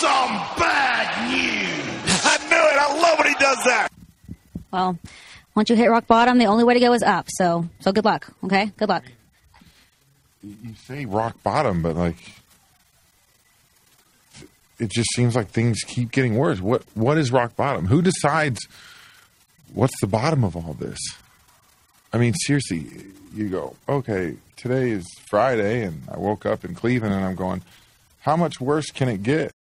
some bad news. I knew it. I love when he does that. Well, once you hit rock bottom, the only way to go is up. So, so good luck. Okay, good luck. You say rock bottom, but like, it just seems like things keep getting worse. What What is rock bottom? Who decides what's the bottom of all this? I mean, seriously, you go, okay, today is Friday, and I woke up in Cleveland, and I'm going, how much worse can it get?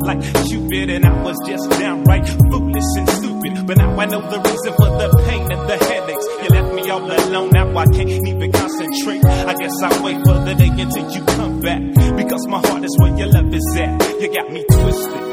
like Cupid, and I was just downright foolish and stupid. But now I know the reason for the pain and the headaches. You left me all alone, now I can't even concentrate. I guess I'll wait for the day until you come back. Because my heart is where your love is at. You got me twisted.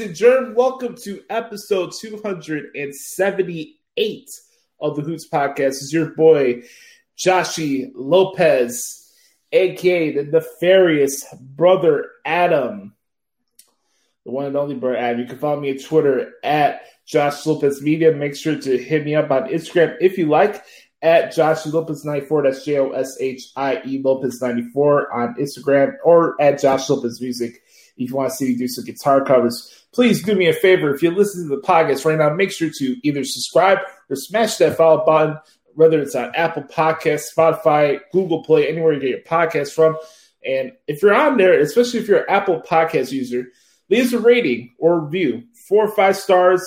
And germ, welcome to episode 278 of the Hoots Podcast. Is your boy Joshie Lopez, aka the nefarious brother Adam. The one and only brother Adam. You can follow me on Twitter at Josh Lopez Media. Make sure to hit me up on Instagram if you like at Joshie Lopez94. That's J O S H I E Lopez94 on Instagram or at Josh Lopez Music if you want to see me do some guitar covers. Please do me a favor. If you listen to the podcast right now, make sure to either subscribe or smash that follow button, whether it's on Apple Podcasts, Spotify, Google Play, anywhere you get your podcast from. And if you're on there, especially if you're an Apple Podcast user, leave a rating or review. Four or five stars.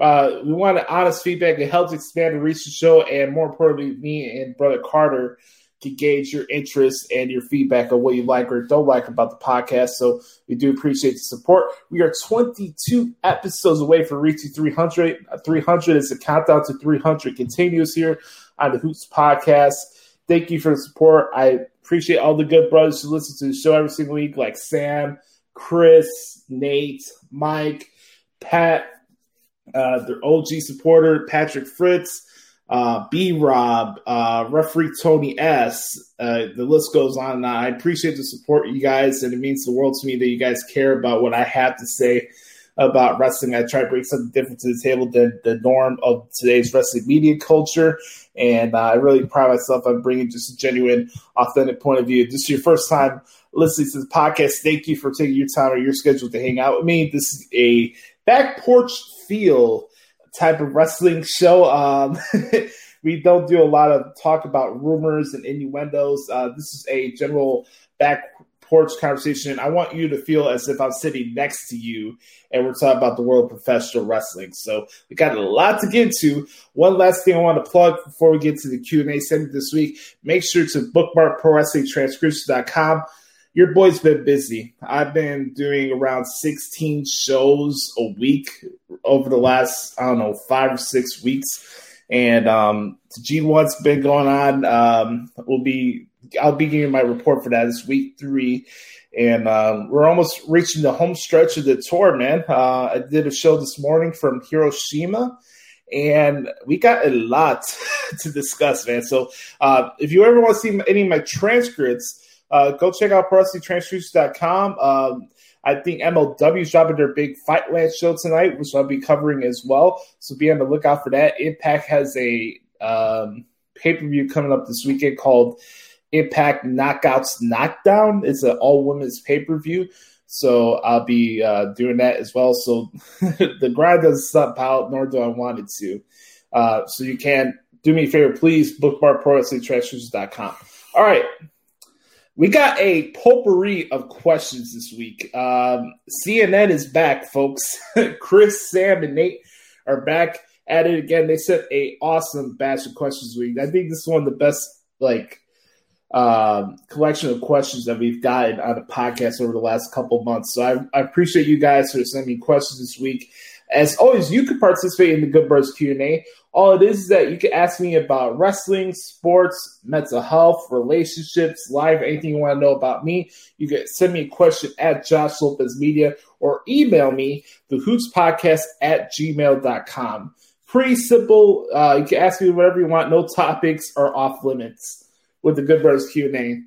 Uh, we want honest feedback. It helps expand the reach the show, and more importantly, me and brother Carter can gauge your interest and your feedback on what you like or don't like about the podcast. So we do appreciate the support. We are 22 episodes away from reaching 300. 300 is the countdown to 300 continues here on the Hoots podcast. Thank you for the support. I appreciate all the good brothers who listen to the show every single week, like Sam, Chris, Nate, Mike, Pat, uh, their OG supporter, Patrick Fritz, uh, B Rob, uh, referee Tony S. Uh, the list goes on. And on. I appreciate the support, you guys, and it means the world to me that you guys care about what I have to say about wrestling. I try to bring something different to the table than the norm of today's wrestling media culture. And uh, I really pride myself on bringing just a genuine, authentic point of view. This is your first time listening to the podcast. Thank you for taking your time or your schedule to hang out with me. This is a back porch feel type of wrestling show. Um, we don't do a lot of talk about rumors and innuendos. Uh, this is a general back porch conversation. I want you to feel as if I'm sitting next to you and we're talking about the world of professional wrestling. So we got a lot to get to. One last thing I want to plug before we get to the Q&A segment this week. Make sure to bookmark ProWrestlingTranscription.com your boy's been busy. I've been doing around 16 shows a week over the last, I don't know, five or six weeks. And um, G1's been going on. Um, we'll be, I'll be giving my report for that. It's week three. And um, we're almost reaching the home stretch of the tour, man. Uh, I did a show this morning from Hiroshima and we got a lot to discuss, man. So uh, if you ever want to see any of my transcripts, uh, go check out ProWrestlingTranscription.com. Um, I think MLW is dropping their big Fightland show tonight, which I'll be covering as well. So be on the lookout for that. Impact has a um, pay per view coming up this weekend called Impact Knockouts Knockdown. It's an all women's pay per view. So I'll be uh, doing that as well. So the grind doesn't stop out, nor do I want it to. Uh, so you can do me a favor, please bookmark ProWrestlingTranscription.com. All right, we got a potpourri of questions this week. Um, CNN is back, folks. Chris, Sam, and Nate are back at it again. They sent a awesome batch of questions week. I think this is one of the best like um, collection of questions that we've gotten on the podcast over the last couple months. So I, I appreciate you guys for sending me questions this week. As always, you can participate in the Good Birds Q and A. All it is is that you can ask me about wrestling, sports, mental health, relationships, life, anything you want to know about me. You can send me a question at Josh Lopez Media or email me the hoots podcast at gmail.com. Pretty simple. Uh, you can ask me whatever you want. No topics are off limits with the Good Brothers Q and A.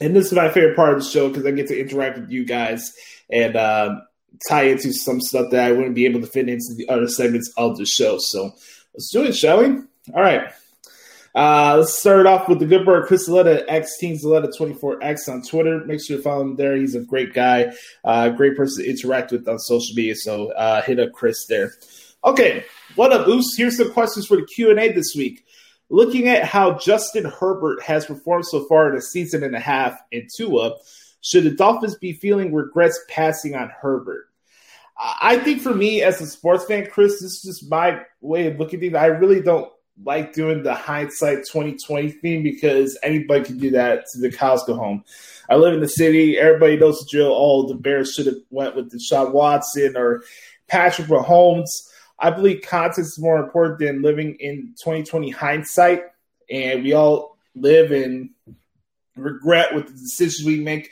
And this is my favorite part of the show because I get to interact with you guys and um, tie into some stuff that I wouldn't be able to fit into the other segments of the show. So let's do it, shall we? All right. Uh, let's start off with the good bird, Chris Zaletta, X Team Zaletta 24X on Twitter. Make sure you follow him there. He's a great guy, uh, great person to interact with on social media. So uh, hit up Chris there. Okay, what up, Oos? Here's some questions for the Q&A this week. Looking at how Justin Herbert has performed so far in a season and a half in Tua, should the Dolphins be feeling regrets passing on Herbert? I think for me as a sports fan, Chris, this is just my way of looking at things. I really don't like doing the hindsight 2020 thing because anybody can do that to the cows go home. I live in the city. Everybody knows the drill. Oh, the Bears should have went with Deshaun Watson or Patrick Mahomes. I believe context is more important than living in 2020 hindsight. And we all live in regret with the decisions we make.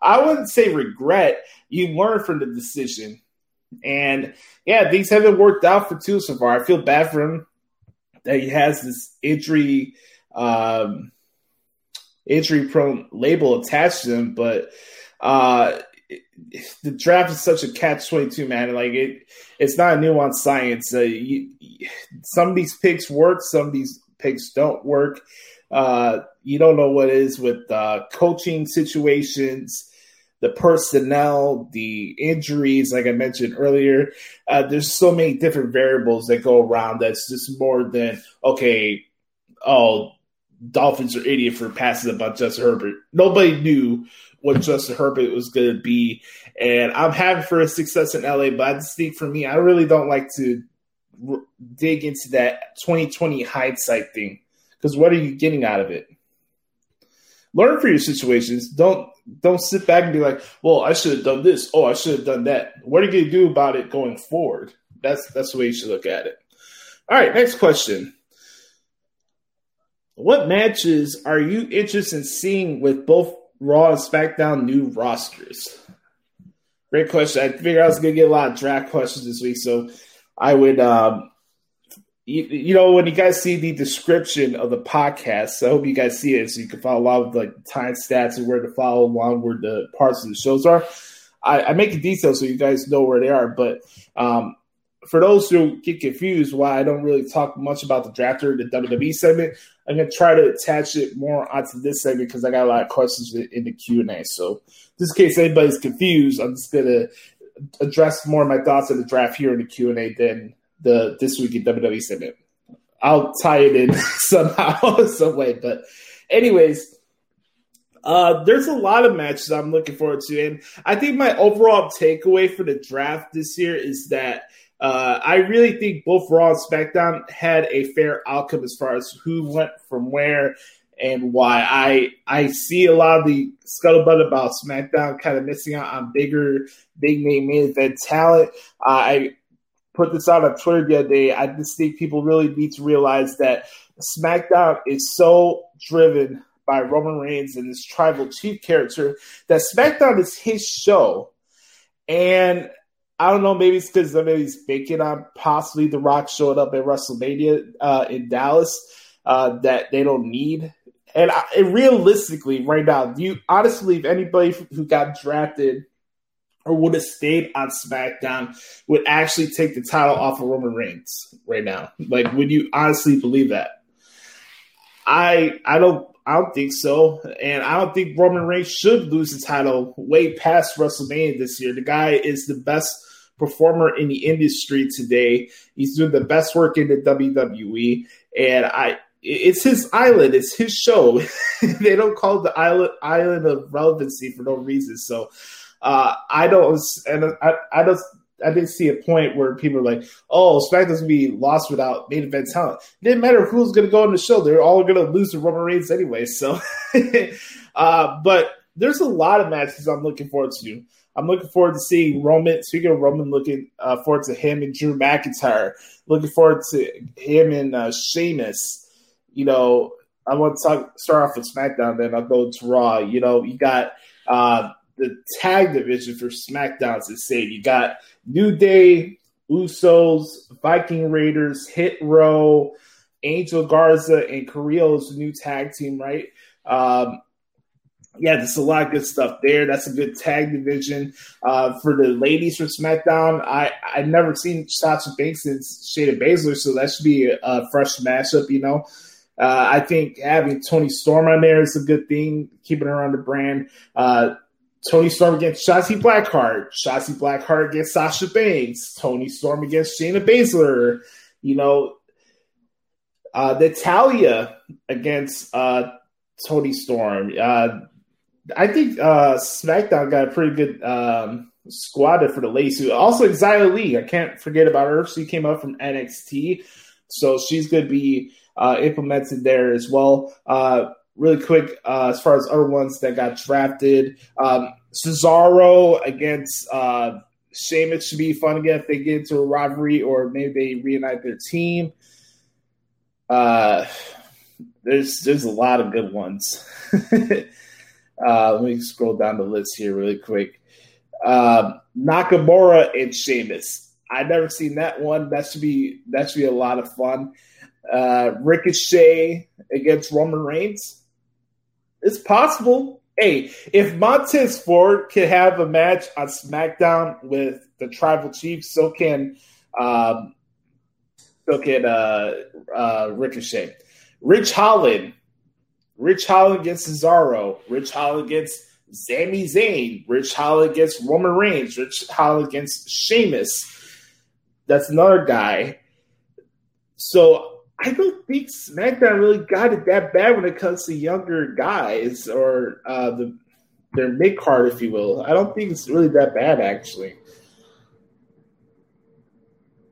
I wouldn't say regret. You learn from the decision. And yeah, things haven't worked out for Tua so far. I feel bad for him that he has this injury um, injury prone label attached to him, but uh, the draft is such a catch twenty two, man. Like it, it's not a nuanced science. Uh, you, some of these picks work, some of these picks don't work. Uh, you don't know what is with uh, coaching situations, the personnel, the injuries. Like I mentioned earlier, uh, there's so many different variables that go around. That's just more than okay. Oh, Dolphins are idiot for passing about Justin Herbert. Nobody knew what Justin Herbert was going to be, and I'm happy for his success in LA. But I think for me, I really don't like to r- dig into that 2020 hindsight thing because what are you getting out of it? Learn for your situations. Don't don't sit back and be like, "Well, I should have done this. Oh, I should have done that." What are you to do about it going forward? That's that's the way you should look at it. All right, next question. What matches are you interested in seeing with both Raw and SmackDown new rosters? Great question. I figured I was to get a lot of draft questions this week, so I would, um, you, you know, when you guys see the description of the podcast, I hope you guys see it so you can follow along with like time stats and where to follow along where the parts of the shows are. I, I make it detailed so you guys know where they are, but um, for those who get confused why I don't really talk much about the drafter, the WWE segment, I'm gonna try to attach it more onto this segment because I got a lot of questions in in the Q and A. So, just in case anybody's confused, I'm just gonna address more of my thoughts on the draft here in the Q and A than the this week in WWE segment. I'll tie it in somehow, some way. But, anyways, uh, there's a lot of matches I'm looking forward to, and I think my overall takeaway for the draft this year is that uh, I really think both Raw and SmackDown had a fair outcome as far as who went from where and why. I I see a lot of the scuttlebutt about SmackDown kind of missing out on bigger, big name main event talent. Uh, I put this out on Twitter the other day. I just think people really need to realize that SmackDown is so driven by Roman Reigns and this tribal chief character that SmackDown is his show. And I don't know, maybe it's because he's banking on possibly The Rock showing up at WrestleMania uh, in Dallas uh, that they don't need. And, I, and realistically, right now, you honestly, if anybody who got drafted or would have stayed on SmackDown would actually take the title off of Roman Reigns right now? Like, would you honestly believe that? I I don't I don't think so, and I don't think Roman Reigns should lose the title way past WrestleMania this year. The guy is the best performer in the industry today. He's doing the best work in the WWE, and I it's his island, it's his show. they don't call it the island island of relevancy for no reason. So uh, I don't, and I, I don't. I didn't see a point where people are like, "Oh, SmackDown's gonna be lost without main event talent." It didn't matter who's gonna go on the show; they're all gonna lose to Roman Reigns anyway. So, uh, but there's a lot of matches I'm looking forward to. I'm looking forward to seeing Roman. Speaking of Roman, looking uh, forward to him and Drew McIntyre. Looking forward to him and uh, Sheamus. You know, I want to talk, start off with SmackDown, then I'll go to Raw. You know, you got uh, the tag division for SmackDown's insane. You got New Day, Usos, Viking Raiders, Hit Row, Angel Garza, and Carrillo's new tag team, right? Um, yeah, there's a lot of good stuff there. That's a good tag division. Uh, for the ladies from SmackDown, I I've never seen Sasha Banks and Shayna Baszler, so that should be a, a fresh matchup. You know, uh, I think having Toni Storm on there is a good thing, keeping her on the brand. Uh, Toni Storm against Shotzi Blackheart, Shotzi Blackheart against Sasha Banks, Toni Storm against Shayna Baszler. You know, uh, Natalya against uh, Toni Storm. Uh, I think uh, SmackDown got a pretty good um, squad for the ladies. Also, Xia Li. I can't forget about her. She came up from NXT, so she's going to be uh, implemented there as well. Uh, really quick, uh, as far as other ones that got drafted, um, Cesaro against uh, Sheamus should be fun again if they get into a rivalry or maybe they reunite their team. Uh, there's there's a lot of good ones. uh, let me scroll down the list here really quick. Um, Nakamura and Sheamus. I've never seen that one. That should be that should be a lot of fun. Uh, Ricochet against Roman Reigns. It's possible. Hey, if Montez Ford can have a match on SmackDown with the Tribal Chief, so can um, so can uh, uh, Ricochet. Ridge Holland, Ridge Holland against Cesaro, Ridge Holland against Sami Zayn, Ridge Holland against Roman Reigns, Ridge Holland against Sheamus. That's another guy. So I don't think SmackDown really got it that bad when it comes to younger guys or uh, the their mid card, if you will. I don't think it's really that bad actually.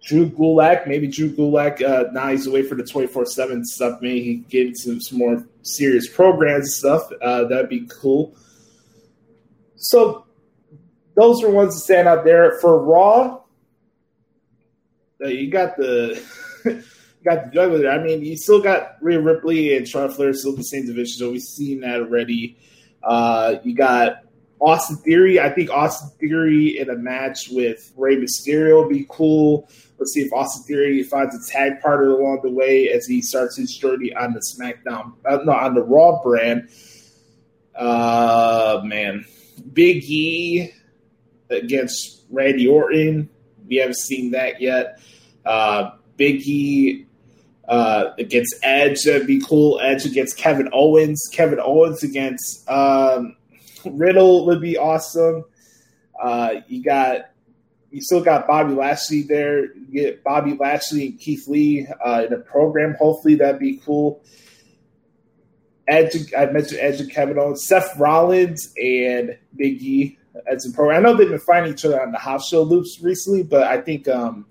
Drew Gulak, maybe Drew Gulak. Uh, now he's away for the twenty four seven stuff. Maybe he get some, some more serious programs and stuff. Uh, that'd be cool. So those are ones that stand out there for Raw. Uh, you got the got the juggler. I mean, you still got Rhea Ripley and Charlotte Flair still in the same division, so we've seen that already. Uh, you got Austin Theory. I think Austin Theory in a match with Rey Mysterio would be cool. Let's see if Austin Theory finds a tag partner along the way as he starts his journey on the SmackDown, uh, no, on the Raw brand. Uh, man, Big E against Randy Orton. We haven't seen that yet. Uh, Big E uh, against Edge. That'd be cool. Edge against Kevin Owens. Kevin Owens against um, Riddle would be awesome. Uh, you got you still got Bobby Lashley there. You get Bobby Lashley and Keith Lee uh, in a program. Hopefully that'd be cool. Edge, I mentioned Edge and Kevin Owens, Seth Rollins and Big E as a program. I know they've been fighting each other on the house show loops recently, but I think um,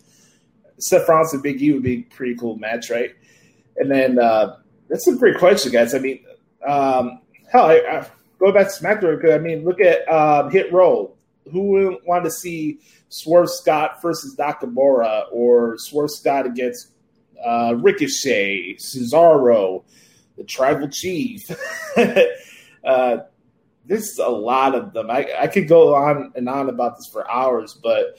Seth Rollins and Big E would be a pretty cool match, right? And then uh, that's a great question, guys. I mean, um, hell, I, I go back to SmackDown I mean, look at um, Hit Row. Who wouldn't want to see Swerve Scott versus Nakamura or Swerve Scott against uh, Ricochet, Cesaro, the Tribal Chief? uh, there's a lot of them. I, I could go on and on about this for hours, but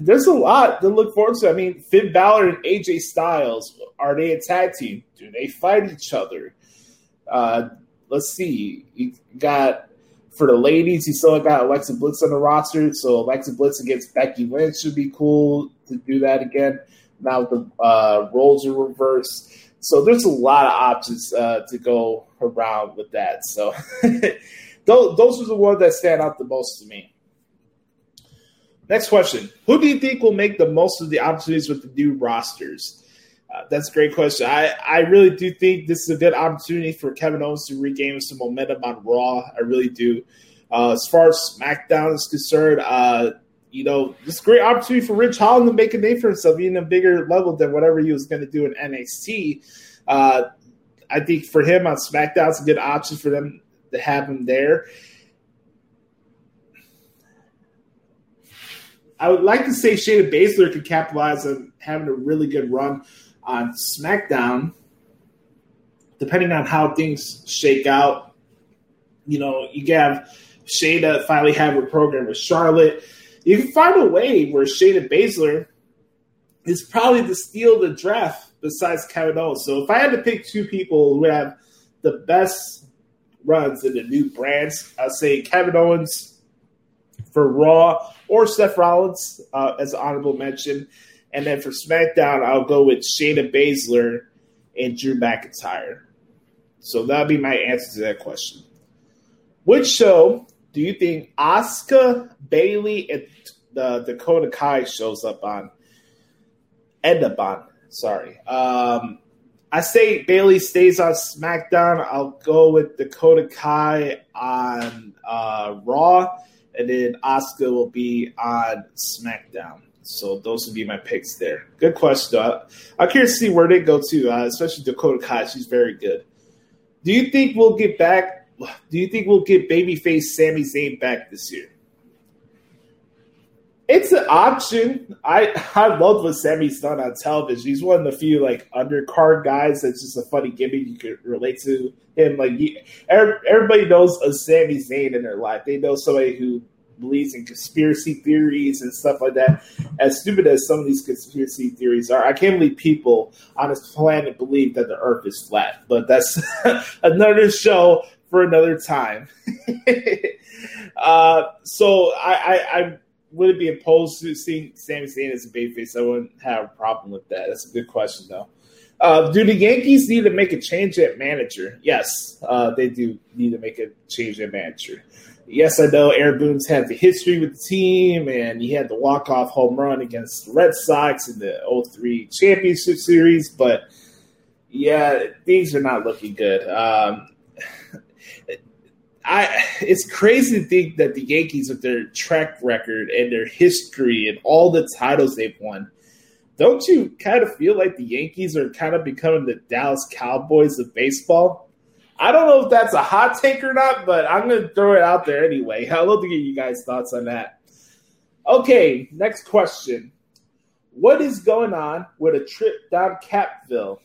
there's a lot to look forward to. I mean, Finn Balor and AJ Styles are they a tag team? Do they fight each other? Uh, let's see. You got for the ladies, you still got Alexa Bliss on the roster, so Alexa Bliss against Becky Lynch should be cool to do that again. Now the uh, roles are reversed, so there's a lot of options uh, to go around with that. So those, those are the ones that stand out the most to me. Next question: Who do you think will make the most of the opportunities with the new rosters? Uh, that's a great question. I, I really do think this is a good opportunity for Kevin Owens to regain some momentum on Raw. I really do. Uh, as far as SmackDown is concerned, uh, you know, this a great opportunity for Ridge Holland to make a name for himself, even a bigger level than whatever he was going to do in NXT. Uh, I think for him on SmackDown, it's a good option for them to have him there. I would like to say Shayna Baszler could capitalize on having a really good run on SmackDown, depending on how things shake out, you know, you can have Shayna finally have a program with Charlotte. You can find a way where Shayna Baszler is probably the steal of the draft besides Kevin Owens. So if I had to pick two people who have the best runs in the new brands, I'd say Kevin Owens for Raw or Seth Rollins uh, as honorable mention. And then for SmackDown, I'll go with Shayna Baszler and Drew McIntyre. So that'll be my answer to that question. Which show do you think Asuka, Bayley, and the Dakota Kai shows up on? End up on. Sorry. Um, I say Bayley stays on SmackDown. I'll go with Dakota Kai on uh, Raw, and then Asuka will be on SmackDown. So those would be my picks there. Good question, though. I'm curious to see where they go to, uh, especially Dakota Kai. She's very good. Do you think we'll get back? Do you think we'll get babyface Sami Zayn back this year? It's an option. I I love what Sami's done on television. He's one of the few like undercard guys that's just a funny gimmick you could relate to him. Like he, everybody knows a Sami Zayn in their life. They know somebody who believes in conspiracy theories and stuff like that. As stupid as some of these conspiracy theories are, I can't believe people on this planet believe that the Earth is flat. But that's another show for another time. uh, so I, I, I wouldn't be opposed to seeing Sami Zayn as a babyface. I wouldn't have a problem with that. That's a good question, though. Uh, do the Yankees need to make a change at manager? Yes, uh, they do need to make a change at manager. Yes, I know Aaron Boone's had the history with the team, and he had the walk-off home run against the Red Sox in the 03 championship series, but yeah, things are not looking good. Um, I it's crazy to think that the Yankees, with their track record and their history and all the titles they've won, don't you kind of feel like the Yankees are kind of becoming the Dallas Cowboys of baseball? I don't know if that's a hot take or not, but I'm going to throw it out there anyway. I'd love to get you guys' thoughts on that. Okay, next question. What is going on with a trip down Capville?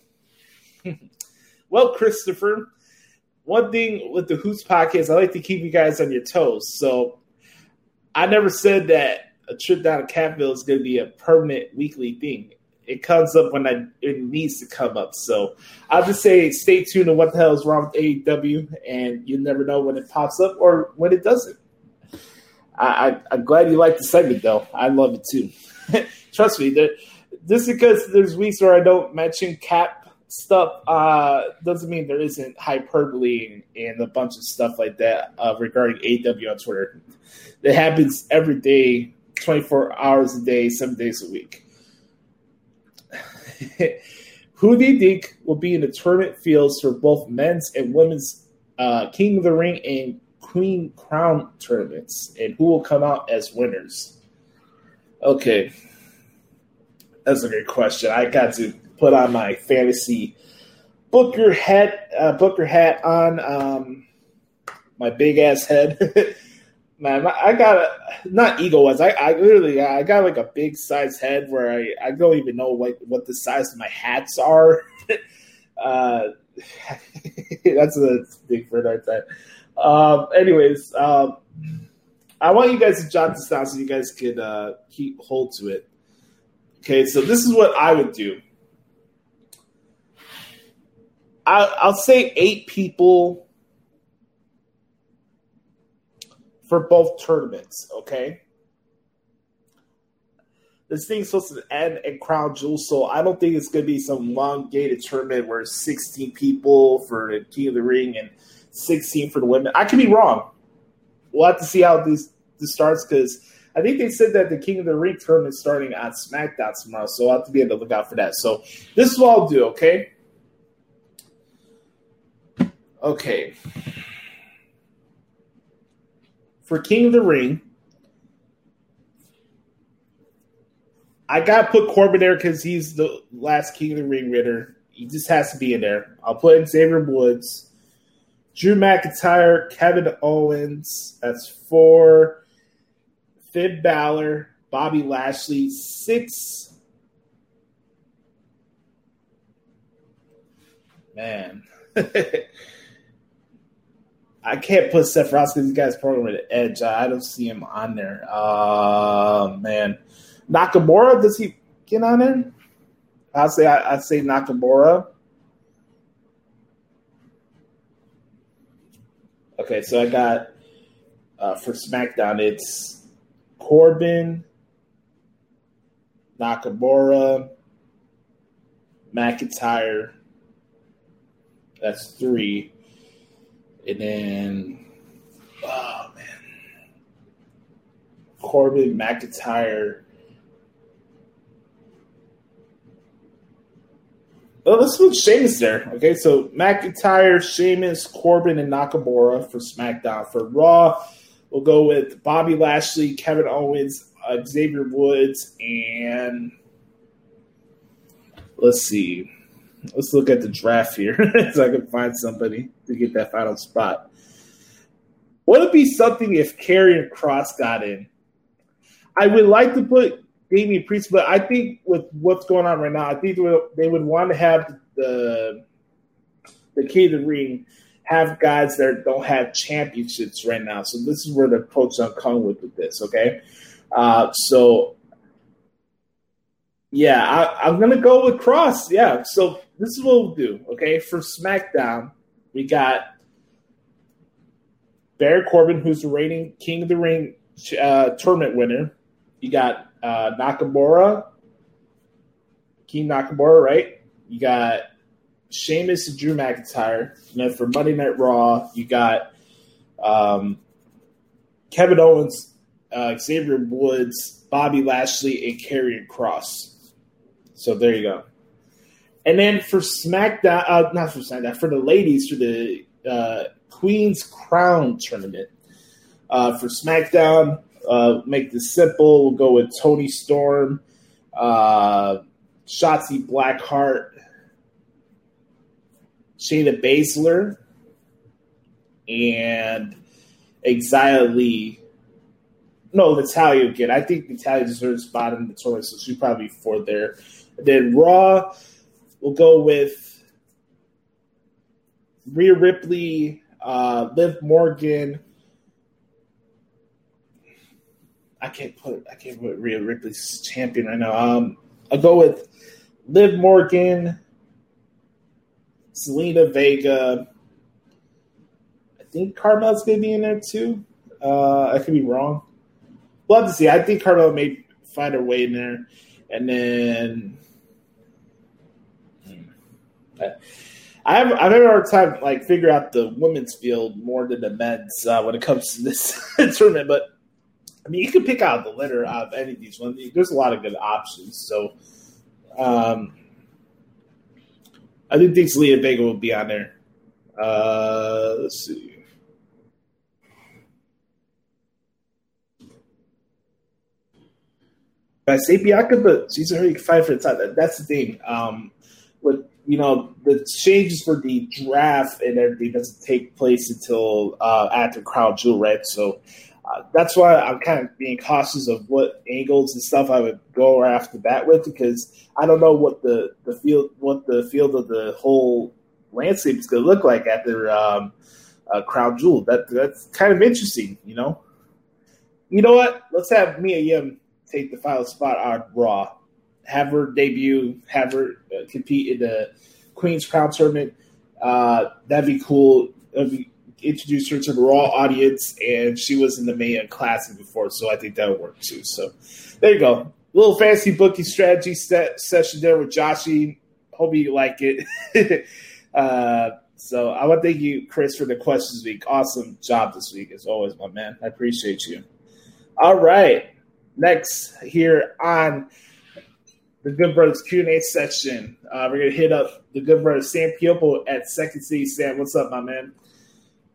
well, Christopher, one thing with the Hoots podcast, I like to keep you guys on your toes. So I never said that a trip down to Catville is going to be a permanent weekly thing. It comes up when I, it needs to come up. So I'll just say stay tuned to what the hell is wrong with AEW, and you never know when it pops up or when it doesn't. I, am glad you like the segment, though. I love it too. Trust me, that just because there's weeks where I don't mention Cap stuff uh, doesn't mean there isn't hyperbole and, a bunch of stuff like that uh, regarding AW on Twitter. It happens every day 24 hours a day, seven days a week. Who do you think will be in the tournament fields for both men's and women's uh, King of the Ring and Queen Crown tournaments? And who will come out as winners? Okay. That's a great question. I got to put on my fantasy Booker hat, uh, Booker hat on um, my big ass head. man, I got a not ego was. I, I literally I got like a big size head where I, I don't even know like what the size of my hats are. uh, that's a big for another time. Um, anyways, um, I want you guys to jot this down so you guys could uh, keep hold to it. Okay, so this is what I would do. I, I'll say eight people for both tournaments, okay? This thing's supposed to end in Crown Jewel, so I don't think it's going to be some long gated tournament where 16 people for the King of the Ring and 16 for the women. I could be wrong. We'll have to see how this, this starts because I think they said that the King of the Ring tournament is starting on SmackDown tomorrow, so I'll have to be able to look out for that. So this is what I'll do, okay? Okay for King of the Ring, I got to put Corbin there because he's the last King of the Ring ritter. He just has to be in there. I'll put in Xavier Woods, Drew McIntyre, Kevin Owens. That's four. Finn Balor, Bobby Lashley, six. Man. I can't put Seth got his program with Edge. I don't see him on there. Uh man, Nakamura does he get on there? I say I, I say Nakamura. Okay, so I got uh, for SmackDown it's Corbin, Nakamura, McIntyre. That's three. And then, oh man, Corbin McIntyre. Oh, let's put Sheamus there. Okay, so McIntyre, Sheamus, Corbin, and Nakamura for SmackDown. For Raw, we'll go with Bobby Lashley, Kevin Owens, uh, Xavier Woods, and let's see. Let's look at the draft here so I can find somebody to get that final spot. Would it be something if Karrion Kross got in? I would like to put Damian Priest, but I think with what's going on right now, I think they would want to have the the King of the Ring have guys that don't have championships right now. So this is where the approach I'm coming with with this. Okay, uh, so yeah, I, I'm gonna go with Kross. Yeah, so this is what we'll do. Okay, for SmackDown, we got Baron Corbin, who's the reigning King of the Ring uh, tournament winner. You got uh, Nakamura, King Nakamura, right? You got Sheamus and Drew McIntyre. And then for Monday Night Raw, you got um, Kevin Owens, uh, Xavier Woods, Bobby Lashley, and Karrion Kross. So there you go. And then for SmackDown, uh, not for SmackDown, for the ladies, for the uh, Queen's Crown tournament. Uh, for SmackDown, uh, make this simple. We'll go with Toni Storm, uh, Shotzi Blackheart, Shayna Baszler, and Xia Li. No, Natalya again. I think Natalya deserves spot in the tournament, so she'll probably fourth there. Then Raw, we'll go with Rhea Ripley, uh, Liv Morgan. I can't put I can't put Rhea Ripley's champion right now. Um, I'll go with Liv Morgan, Zelina Vega. I think Carmel's gonna be in there too. Uh, I could be wrong. We'll have to see. I think Carmel may find her way in there, and then. I have I've had a hard time like figure out the women's field more than the men's uh, when it comes to this tournament. But I mean, you can pick out the litter of any of these ones. There's a lot of good options. So um, I do think Zelina Vega will be on there. Uh, let's see. I say Bianca, but she's already five for the title. That's the thing. Um, with you know the changes for the draft and everything doesn't take place until uh, after Crown Jewel, right? So uh, that's why I'm kind of being cautious of what angles and stuff I would go the bat with because I don't know what the the field what the field of the whole landscape is going to look like after um, uh, Crown Jewel. That that's kind of interesting, you know. You know what? Let's have Mia Yim take the final spot on Raw. Have her debut. Have her uh, compete in the Queen's Crown tournament. Uh, that'd be cool. That'd be, introduce her to the Raw audience, and she was in the Mae Young Classic before, so I think that would work too. So there you go. Little fancy bookie strategy set, session there with Joshie. Hope you like it. uh, so I want to thank you, Chris, for the questions week. Awesome job this week, as always, my man. I appreciate you. All right, next here on the Good Brothers Q and A section, uh, we're gonna hit up the Good Brothers Sam Piopo at Second City. Sam, what's up, my man?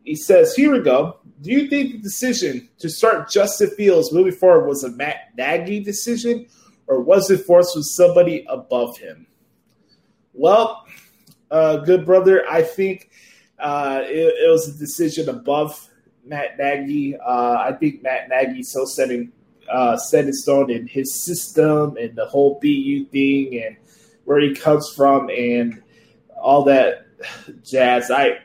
He says, "Here we go. Do you think the decision to start Justin Fields moving forward was a Matt Nagy decision, or was it forced with somebody above him?" Well, uh, good brother, I think uh, it, it, was a decision above Matt Nagy. Uh, I think Matt Nagy so setting uh, set in stone in his system and the whole BU thing and where he comes from and all that jazz. I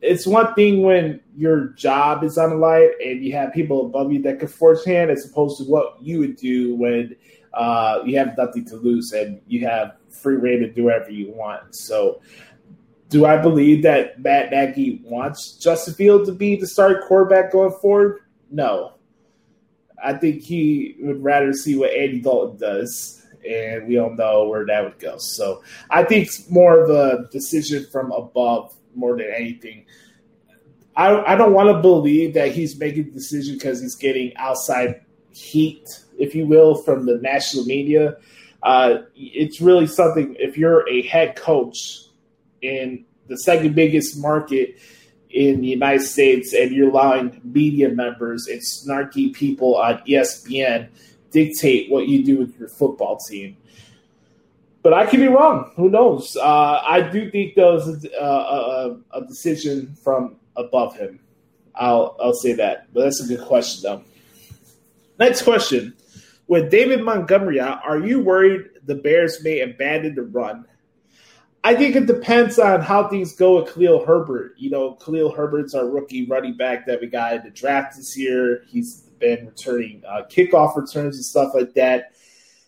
it's one thing when your job is on the line and you have people above you that can force hand as opposed to what you would do when uh, you have nothing to lose and you have free reign to do whatever you want. So, do I believe that Matt Nagy wants Justin Field to be the starting quarterback going forward? No. I think he would rather see what Andy Dalton does, and we all know where that would go. So, I think it's more of a decision from above more than anything. I, I don't want to believe that he's making the decision because he's getting outside heat, if you will, from the national media. Uh, it's really something. If you're a head coach in the second biggest market in the United States and you're allowing media members and snarky people on ESPN dictate what you do with your football team. But I could be wrong. Who knows? Uh, I do think there was a, a, a, decision from above him. I'll I'll say that. But that's a good question, though. Next question: With David Montgomery out, are you worried the Bears may abandon the run? I think it depends on how things go with Khalil Herbert. You know, Khalil Herbert's our rookie running back that we got in the draft this year. He's been returning uh, kickoff returns and stuff like that.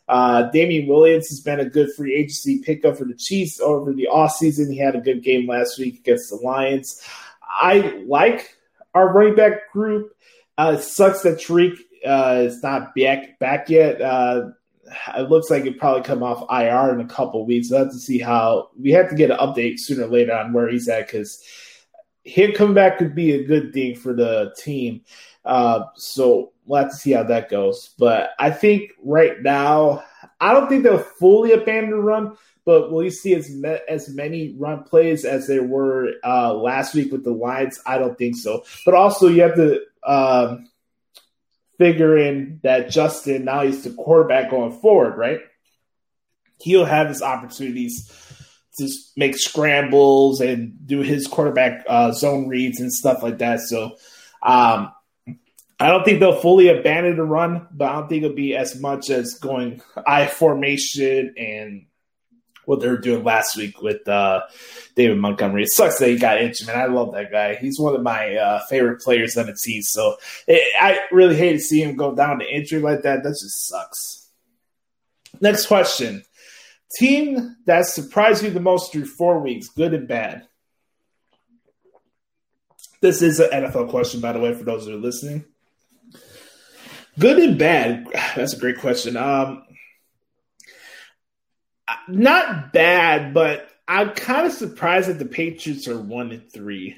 Uh, Damien Williams has been a good free agency pickup for the Chiefs over the offseason. He had a good game last week against the Lions. I like our running back group. Uh, it sucks that Tarik uh, is not back back yet. Uh, it looks like it probably come off IR in a couple weeks. We'll have to see how we have to get an update sooner or later on where he's at because him coming back could be a good thing for the team. Uh, so we'll have to see how that goes. But I think right now, I don't think they'll fully abandon run, but will you see as me- as many run plays as there were uh, last week with the Lions? I don't think so. But also, you have to um, figure in that Justin now he's the quarterback going forward, right? He'll have his opportunities to make scrambles and do his quarterback uh, zone reads and stuff like that. So. Um, I don't think they'll fully abandon the run, but I don't think it'll be as much as going I formation and what they were doing last week with uh, David Montgomery. It sucks that he got injured, man. I love that guy. He's one of my uh, favorite players on the team. So it, I really hate to see him go down to injury like that. That just sucks. Next question. Team that surprised you the most through four weeks, good and bad. This is an NFL question, by the way, for those that are listening. Good and bad. That's a great question. Um, not bad, but I'm kind of surprised that the Patriots are one and three,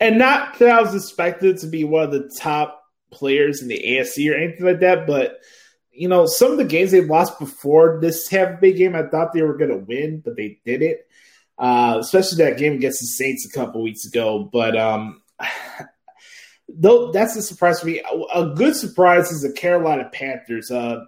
and not that I was expected to be one of the top players in the AFC or anything like that. But you know, some of the games they've lost before this Tampa Bay game, I thought they were going to win, but they didn't. Uh, especially that game against the Saints a couple weeks ago. But um, though that's a surprise for me. A good surprise is the Carolina Panthers. Uh,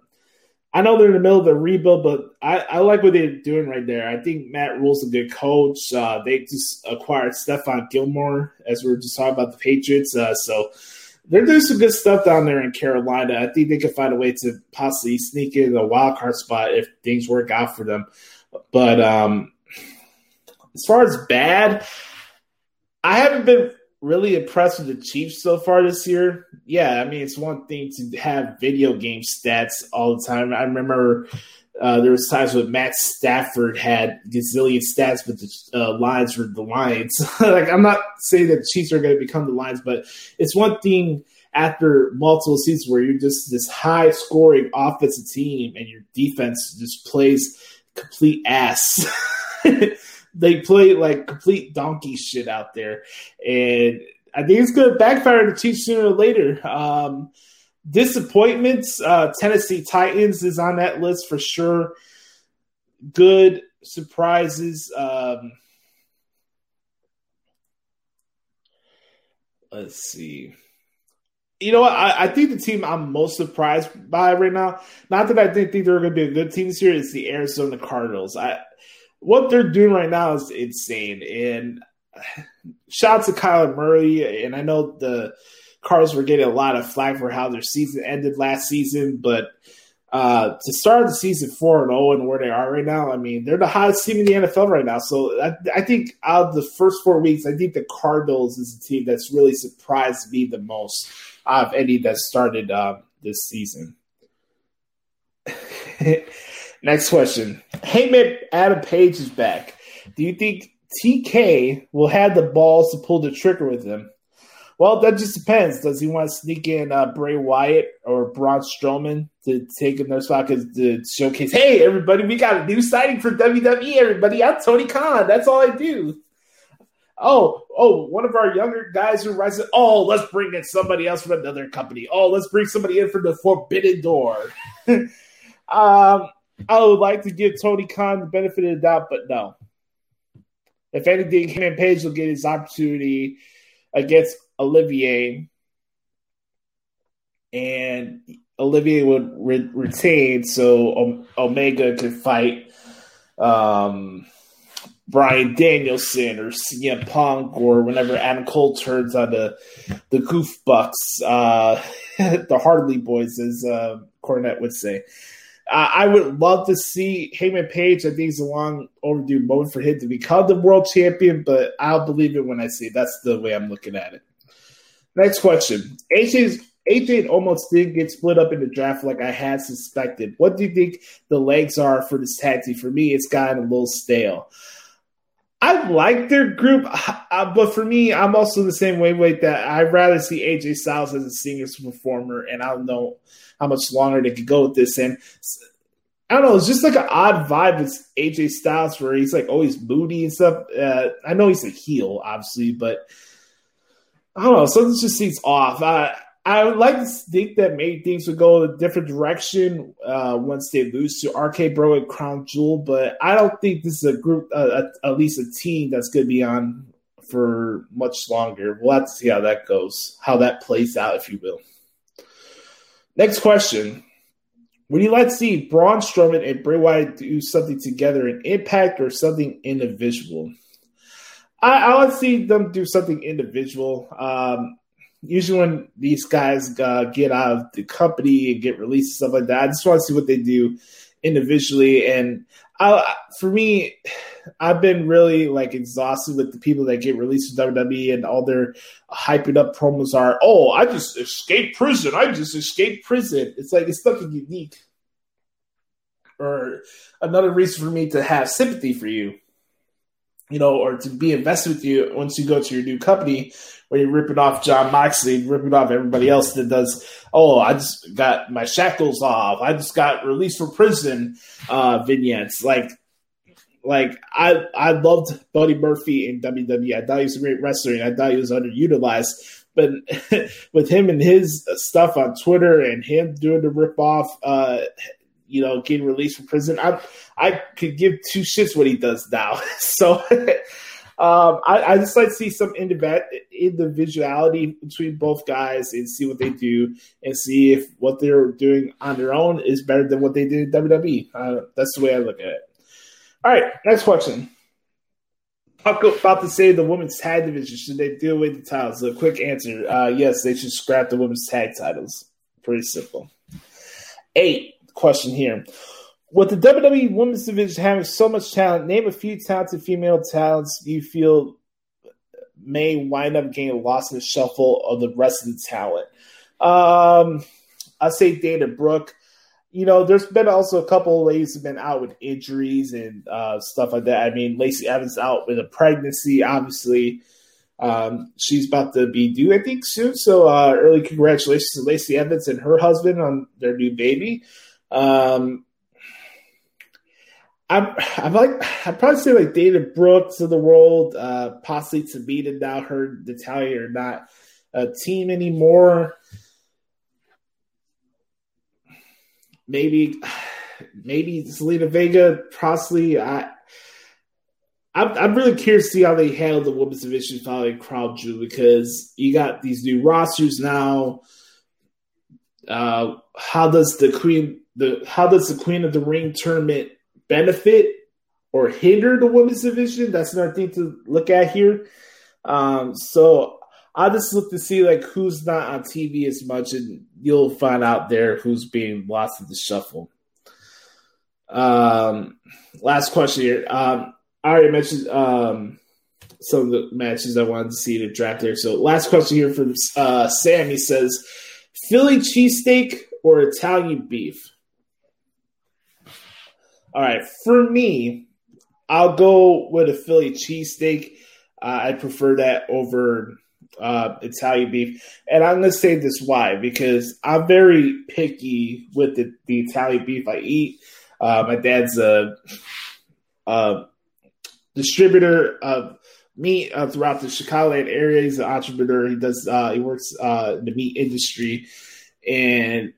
I know they're in the middle of the rebuild, but I, I, like what they're doing right there. I think Matt Rhule's a good coach. Uh, they just acquired Stephon Gilmore, as we were just talking about the Patriots. Uh, so they're doing some good stuff down there in Carolina. I think they could find a way to possibly sneak in a wild card spot if things work out for them. But um, as far as bad, I haven't been really impressed with the Chiefs so far this year. Yeah, I mean it's one thing to have video game stats all the time. I remember uh, there was times when Matt Stafford had gazillion stats, but the uh, Lions were the Lions. like I'm not saying that the Chiefs are going to become the Lions, but it's one thing after multiple seasons where you're just this high scoring offensive team and your defense just plays complete ass. they play like complete donkey shit out there, and I think it's going to backfire to Chiefs sooner or later. Um, disappointments: uh, Tennessee Titans is on that list for sure. Good surprises. Um, let's see. You know what? I, I, think the team I'm most surprised by right now, not that I think, think they're going to be a good team this year, is the Arizona Cardinals. I what they're doing right now is insane. And shout to Kyler Murray. And I know the Cardinals were getting a lot of flack for how their season ended last season, but uh, to start the season four and zero and where they are right now, I mean they're the hottest team in the NFL right now. So I, I think out of the first four weeks, I think the Cardinals is the team that's really surprised me the most out of any that started uh, this season. Next question. Hey, man, Adam Page is back. Do you think TK will have the balls to pull the trigger with him? Well, that just depends. Does he want to sneak in uh, Bray Wyatt or Braun Strowman to take another spot to showcase, hey, everybody, we got a new signing for WWE, everybody. I'm Tony Khan. That's all I do. Oh, oh, one of our younger guys who rises. Oh, let's bring in somebody else from another company. Oh, let's bring somebody in from the Forbidden Door. um, I would like to give Tony Khan the benefit of the doubt, but no. If anything, and Page will get his opportunity against Olivier, and Olivier would re- retain, so Omega could fight um, Bryan Danielson or CM Punk or whenever Adam Cole turns on the the Goof Bucks, uh, the Hardly Boys, as uh, Cornette would say. Uh, I would love to see Hangman Page. I think it's a long overdue moment for him to become the world champion, but I'll believe it when I see it. That's the way I'm looking at it. Next question. AJ's AJ almost did get split up in the draft like I had suspected. What do you think the legs are for this tag team? For me, it's gotten a little stale. I like their group, uh, but for me, I'm also the same way with that. I'd rather see AJ Styles as a singer performer, and I don't know how much longer they could go with this. And I don't know, it's just like an odd vibe with AJ Styles where he's like always moody and stuff. Uh, I know he's a heel, obviously, but I don't know, something just seems off. I I would like to think that maybe things would go a different direction uh, once they lose to RK Bro and Crown Jewel, but I don't think this is a group, uh, at least a team that's going to be on for much longer. We'll have to see how that goes, how that plays out, if you will. Next question. Would you like to see Braun Strowman and Bray Wyatt do something together in Impact or something individual? I, I want to see them do something individual. Um, usually, when these guys uh, get out of the company and get released and stuff like that, I just want to see what they do individually. And I, for me, I've been really like exhausted with the people that get released from WWE and all their hyping up promos are, oh, I just escaped prison. I just escaped prison. It's like it's nothing unique or another reason for me to have sympathy for you, you know, or to be invested with you once you go to your new company where you're ripping off Jon Moxley, ripping off everybody else that does, oh, I just got my shackles off. I just got released from prison uh, vignettes. Like, like I I loved Buddy Murphy in WWE. I thought he was a great wrestler and I thought he was underutilized. But with him and his stuff on Twitter and him doing the rip off, uh, you know, getting released from prison, I I could give two shits what he does now. so um, I, I just like to see some individuality between both guys and see what they do and see if what they're doing on their own is better than what they did in WWE. Uh, that's the way I look at it. All right, next question. Talk about to say the women's tag division. Should they deal with the titles? A quick answer: uh, Yes, they should scrap the women's tag titles. Pretty simple. Eight question here. With the WWE Women's Division having so much talent, name a few talented female talents you feel may wind up getting lost in the shuffle of the rest of the talent. Um, I say Dana Brooke. You know, there's been also a couple of ladies have been out with injuries and uh, stuff like that. I mean, Lacey Evans out with a pregnancy, obviously. Um, she's about to be due, I think, soon. So, uh, early congratulations to Lacey Evans and her husband on their new baby. Um, I'm, I'm like, I'd probably say like David Brooks of the world, uh, possibly Tamina now her Natalya are not a team anymore. Maybe, maybe Zelina Vega, possibly. I, I'm, I'm really curious to see how they handle the women's division following Crown Jewel because you got these new rosters now. Uh, how does the Queen the how does the Queen of the Ring tournament benefit or hinder the women's division? That's another thing to look at here. Um, so I just look to see like who's not on TV as much, and you'll find out there who's being lost in the shuffle. Um, last question here. Um, I already mentioned um, some of the matches I wanted to see to draft there. So last question here from uh, Sam. He says, Philly cheesesteak or Italian beef? All right, for me, I'll go with a Philly cheesesteak. Uh, I prefer that over uh, Italian beef. And I'm going to say this why because I'm very picky with the, the Italian beef I eat. Uh, my dad's a, a distributor of meat uh, throughout the Chicago area. He's an entrepreneur. He does uh, he works uh, in the meat industry, and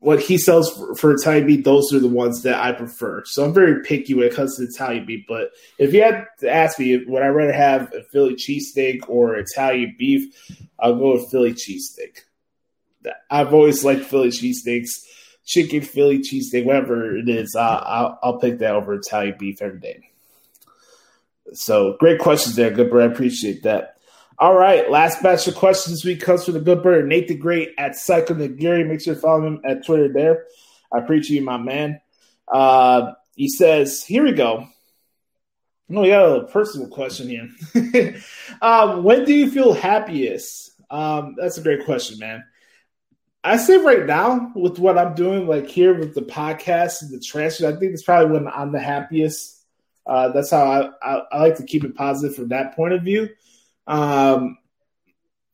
what he sells for, for, Italian beef, those are the ones that I prefer. So I'm very picky when it comes to Italian beef. But if you had to ask me, would I rather have a Philly cheesesteak or Italian beef? I'll go with Philly cheesesteak. I've always liked Philly cheesesteaks, chicken Philly cheesesteak, whatever it is. I'll, I'll, I'll pick that over Italian beef every day. So great questions there, good bro. I appreciate that. All right, last batch of questions this week comes from the good bird, Nate the Great at Psycho Gary. Make sure to follow him at Twitter there. I appreciate you, my man. Uh, he says, "Here we go." No, we got a personal question here. um, when do you feel happiest? Um, that's a great question, man. I say right now with what I'm doing, like here with the podcast and the transfer, I think it's probably when I'm the happiest. Uh, that's how I, I, I like to keep it positive from that point of view. Um,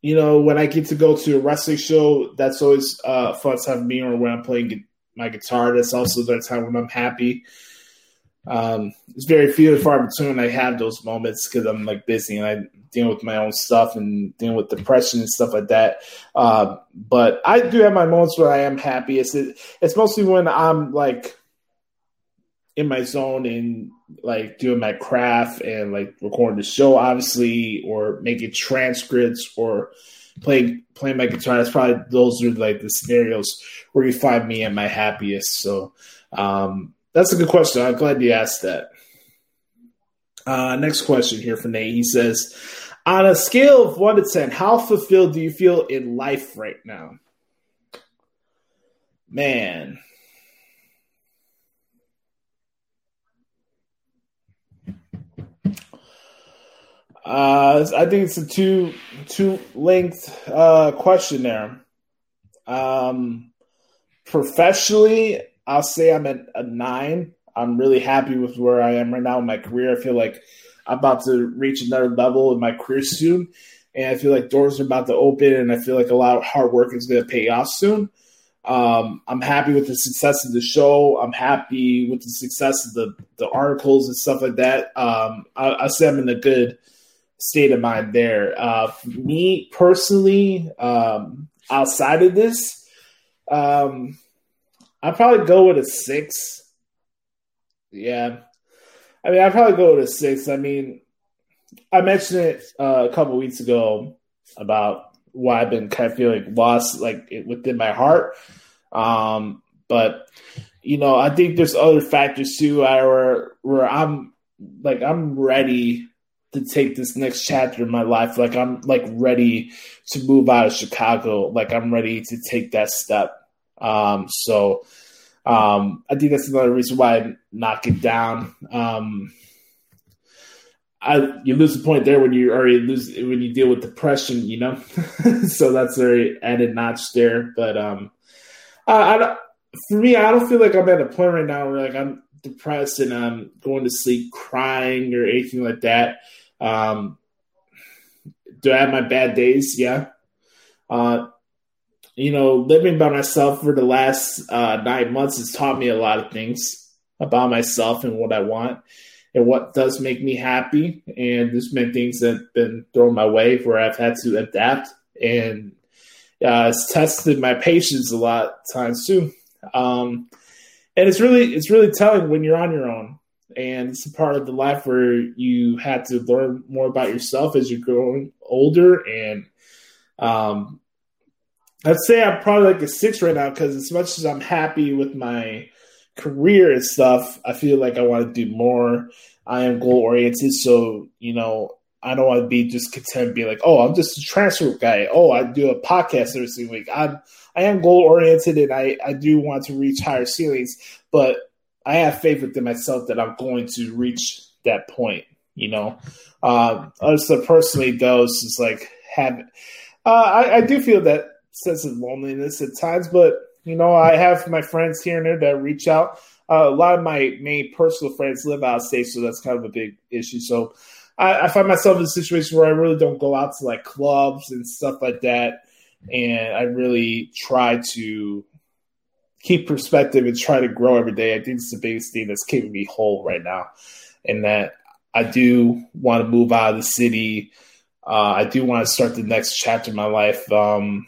you know, when I get to go to a wrestling show, that's always uh, fun time for me. Or when I'm playing my guitar, that's also the time when I'm happy. Um, it's very few and far between I have those moments because I'm like busy and I dealing with my own stuff and dealing with depression and stuff like that. Uh, but I do have my moments where I am happy. It's it's mostly when I'm like in my zone and like doing my craft and like recording the show, obviously, or making transcripts or playing playing my guitar. That's probably those are like the scenarios where you find me at my happiest. So um, that's a good question. I'm glad you asked that. Uh, next question here from Nate. He says, on a scale of one to ten, how fulfilled do you feel in life right now? Man. Uh, I think it's a two two length uh, question there. Um, professionally, I'll say I'm at a nine. I'm really happy with where I am right now in my career. I feel like I'm about to reach another level in my career soon, and I feel like doors are about to open, and I feel like a lot of hard work is going to pay off soon. Um, I'm happy with the success of the show. I'm happy with the success of the the articles and stuff like that. Um, I, I say I'm in a good state of mind there. Uh, me personally, um, outside of this, um, I'd probably go with a six. Yeah. I mean, I'd probably go with a six. I mean, I mentioned it uh, a couple weeks ago about why I've been kind of feeling lost, like it, within my heart. Um, but you know, I think there's other factors too, where where I'm like I'm ready to take this next chapter in my life. Like I'm like ready to move out of Chicago. Like I'm ready to take that step. Um, so um, I think that's another reason why I knock it down. Um, I you lose the point there when you already lose when you deal with depression, you know. so that's very added notch there. But um, I, I don't, for me, I don't feel like I'm at a point right now where like I'm depressed and I'm going to sleep crying or anything like that. Um, do I have my bad days? Yeah. Uh, you know, living by myself for the last uh, nine months has taught me a lot of things about myself and what I want and what does make me happy. And there's been things that have been thrown my way where I've had to adapt and uh, it's tested my patience a lot of times too. Um, and it's really it's really telling when you're on your own and it's a part of the life where you had to learn more about yourself as you're growing older and um, I'd say I'm probably like a six right now because as much as I'm happy with my career and stuff, I feel like I want to do more. I am goal oriented, so you know I don't want to be just content being like, oh, I'm just a transfer guy. Oh, I do a podcast every single week. I'm I am goal oriented and I I do want to reach higher ceilings, but I have faith within myself that I'm going to reach that point. You know, um, also personally though, it's like have uh, I, I do feel that sense of loneliness at times, but you know, I have my friends here and there that reach out. Uh, a lot of my main personal friends live out of state, so that's kind of a big issue. So I, I, find myself in a situation where I really don't go out to like clubs and stuff like that, and I really try to keep perspective and try to grow every day. I think it's the biggest thing that's keeping me whole right now, and that I do want to move out of the city. Uh, I do want to start the next chapter of my life. Um,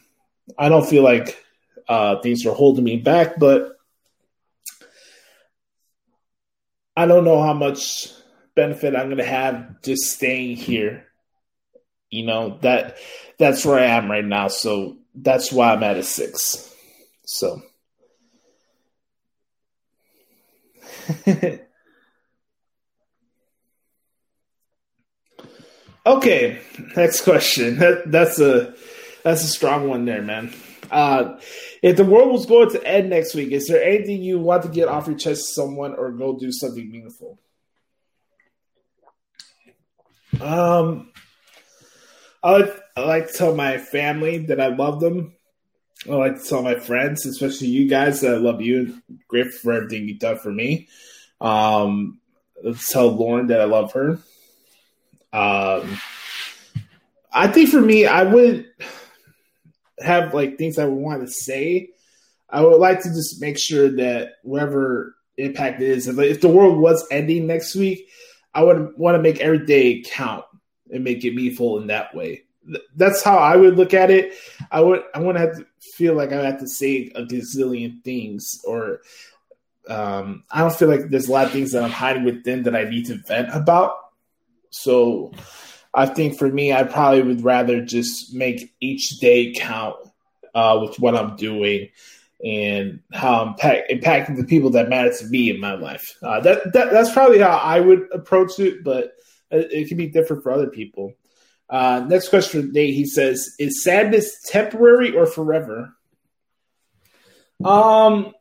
I don't feel like uh, things are holding me back, but I don't know how much benefit I'm going to have just staying here. You know that that's where I am right now, so that's why I'm at a six. So. okay, next question. That, that's a That's a strong one there, man. Uh, if the world was going to end next week, is there anything you want to get off your chest to someone or go do something meaningful? Um, I like, I like to tell my family that I love them. I like to tell my friends, especially you guys, that I love you and grateful for everything you've done for me. Um, let's tell Lauren that I love her. Um, I think for me, I would have like things I would want to say. I would like to just make sure that whatever impact it is, if, the world was ending next week, I would want to make every day count and make it meaningful in that way. That's how I would look at it. I would I wouldn't have to feel like I have to say a gazillion things or um, I don't feel like there's a lot of things that I'm hiding within that I need to vent about. So I think for me, I probably would rather just make each day count uh, with what I'm doing and how I'm impact, impacting the people that matter to me in my life. Uh, that, that that's probably how I would approach it, but it, it can be different for other people. Uh, next question Nate. He says, "Is sadness temporary or forever?" Um,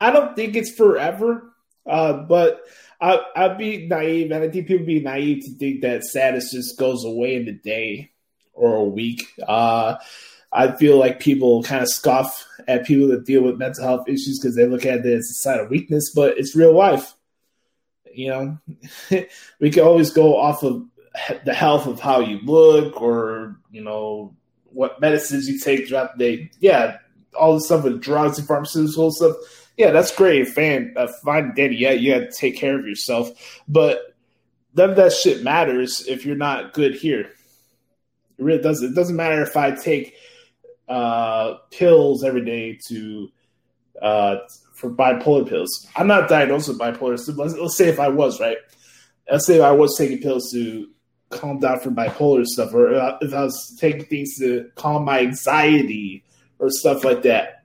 I don't think it's forever, uh, but I, I'd be naive, and I think people be naive to think that sadness just goes away in a day or a week. Uh, I feel like people kind of scoff at people that deal with mental health issues because they look at it as a sign of weakness, but it's real life. You know, we can always go off of the health of how you look or, you know, what medicines you take throughout the day. Yeah, all the stuff with drugs and pharmaceutical stuff. Yeah, that's great. Fan, uh, fine, Danny. Yeah, you got to take care of yourself, but none of that shit matters if you're not good here. It really doesn't. It doesn't matter if I take uh, pills every day to uh, for bipolar pills. I'm not diagnosed with bipolar. So let's, let's say if I was right. Let's say I was taking pills to calm down from bipolar stuff, or uh, if I was taking things to calm my anxiety or stuff like that.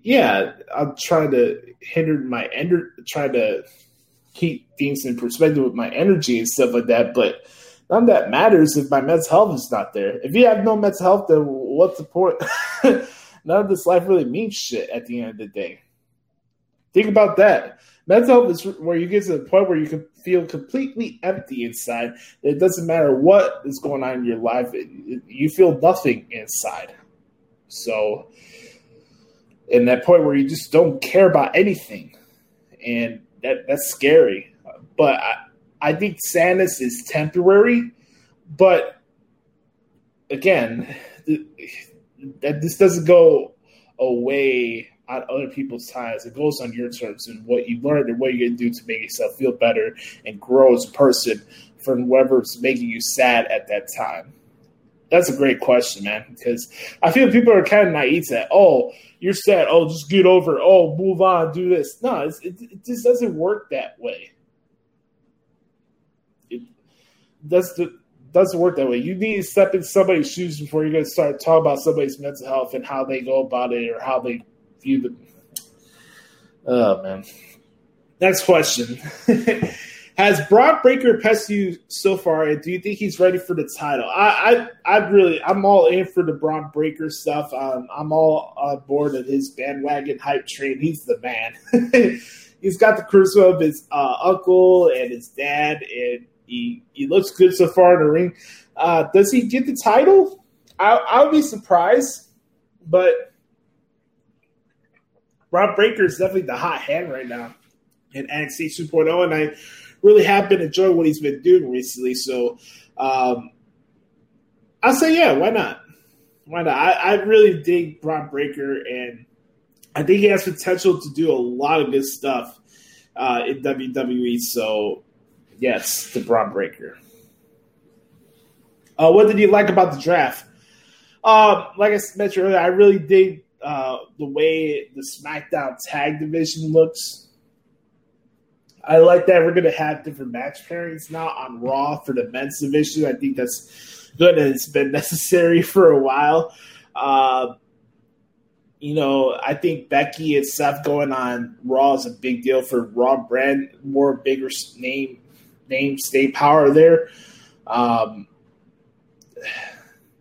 Yeah, I'm trying to hinder my energy, trying to keep things in perspective with my energy and stuff like that. But none of that matters if my mental health is not there. If you have no mental health, then what's the point? none of this life really means shit at the end of the day. Think about that. Mental health is where you get to the point where you can feel completely empty inside. It doesn't matter what is going on in your life, it, it, you feel nothing inside. So, in that point where you just don't care about anything, and that that's scary. But I, I think sadness is temporary, but again, th- that this doesn't go away on other people's times. It goes on your terms and what you learned and what you're gonna do to make yourself feel better and grow as a person from whatever's making you sad at that time. That's a great question, man. Because I feel people are kind of naive to that. Oh, you're sad. Oh, just get over. It. Oh, move on. Do this. No, it, it just doesn't work that way. It does the doesn't work that way. You need to step in somebody's shoes before you're going to start talking about somebody's mental health and how they go about it or how they view the. Oh man. Next question. Has Bron Breakker impressed you so far, and do you think he's ready for the title? I, I, I really, I'm all in for the Bron Breakker stuff. Um, I'm all on board of his bandwagon hype train. He's the man. he's got the charisma of his uh, uncle and his dad, and he he looks good so far in the ring. Uh, does he get the title? I, I would be surprised, but Bron Breakker is definitely the hot hand right now in NXT 2.0, and I really have been enjoying what he's been doing recently. So um, I'll say, yeah, why not? Why not? I, I really dig Bron Breakker, and I think he has potential to do a lot of good stuff uh, in WWE. So, yes, the Bron Breakker. Uh, what did you like about the draft? Uh, like I mentioned earlier, I really dig uh, the way the SmackDown tag division looks. I like that we're going to have different match pairings now on Raw for the men's division. I think that's good and it's been necessary for a while. Uh, you know, I think Becky and Seth going on Raw is a big deal for Raw brand, more bigger name, name, stay power there. Um,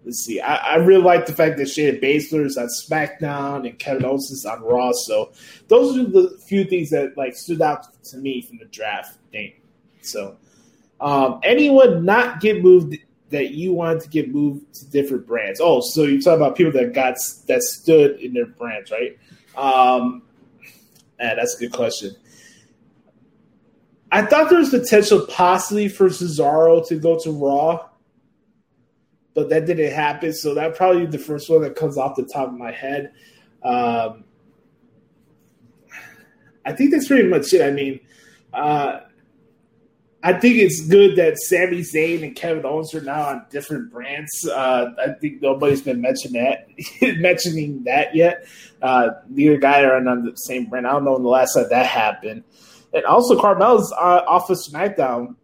let's see. I, I really like the fact that Shayna Baszler is on SmackDown and Kevin Owens is on Raw. So those are the few things that like stood out to me from the draft thing. So um, anyone not get moved that you wanted to get moved to different brands? Oh, so you're talking about people that got that stood in their brands, right? Um, ah, that's a good question. I thought there was potential possibly for Cesaro to go to Raw, but that didn't happen. So that probably the first one that comes off the top of my head. Um, I think that's pretty much it. I mean, uh, I think it's good that Sami Zayn and Kevin Owens are now on different brands. Uh, I think nobody's been mentioning that mentioning that yet. Uh, neither guy are on the same brand. I don't know when the last time that happened. And also, Carmella's uh, off of SmackDown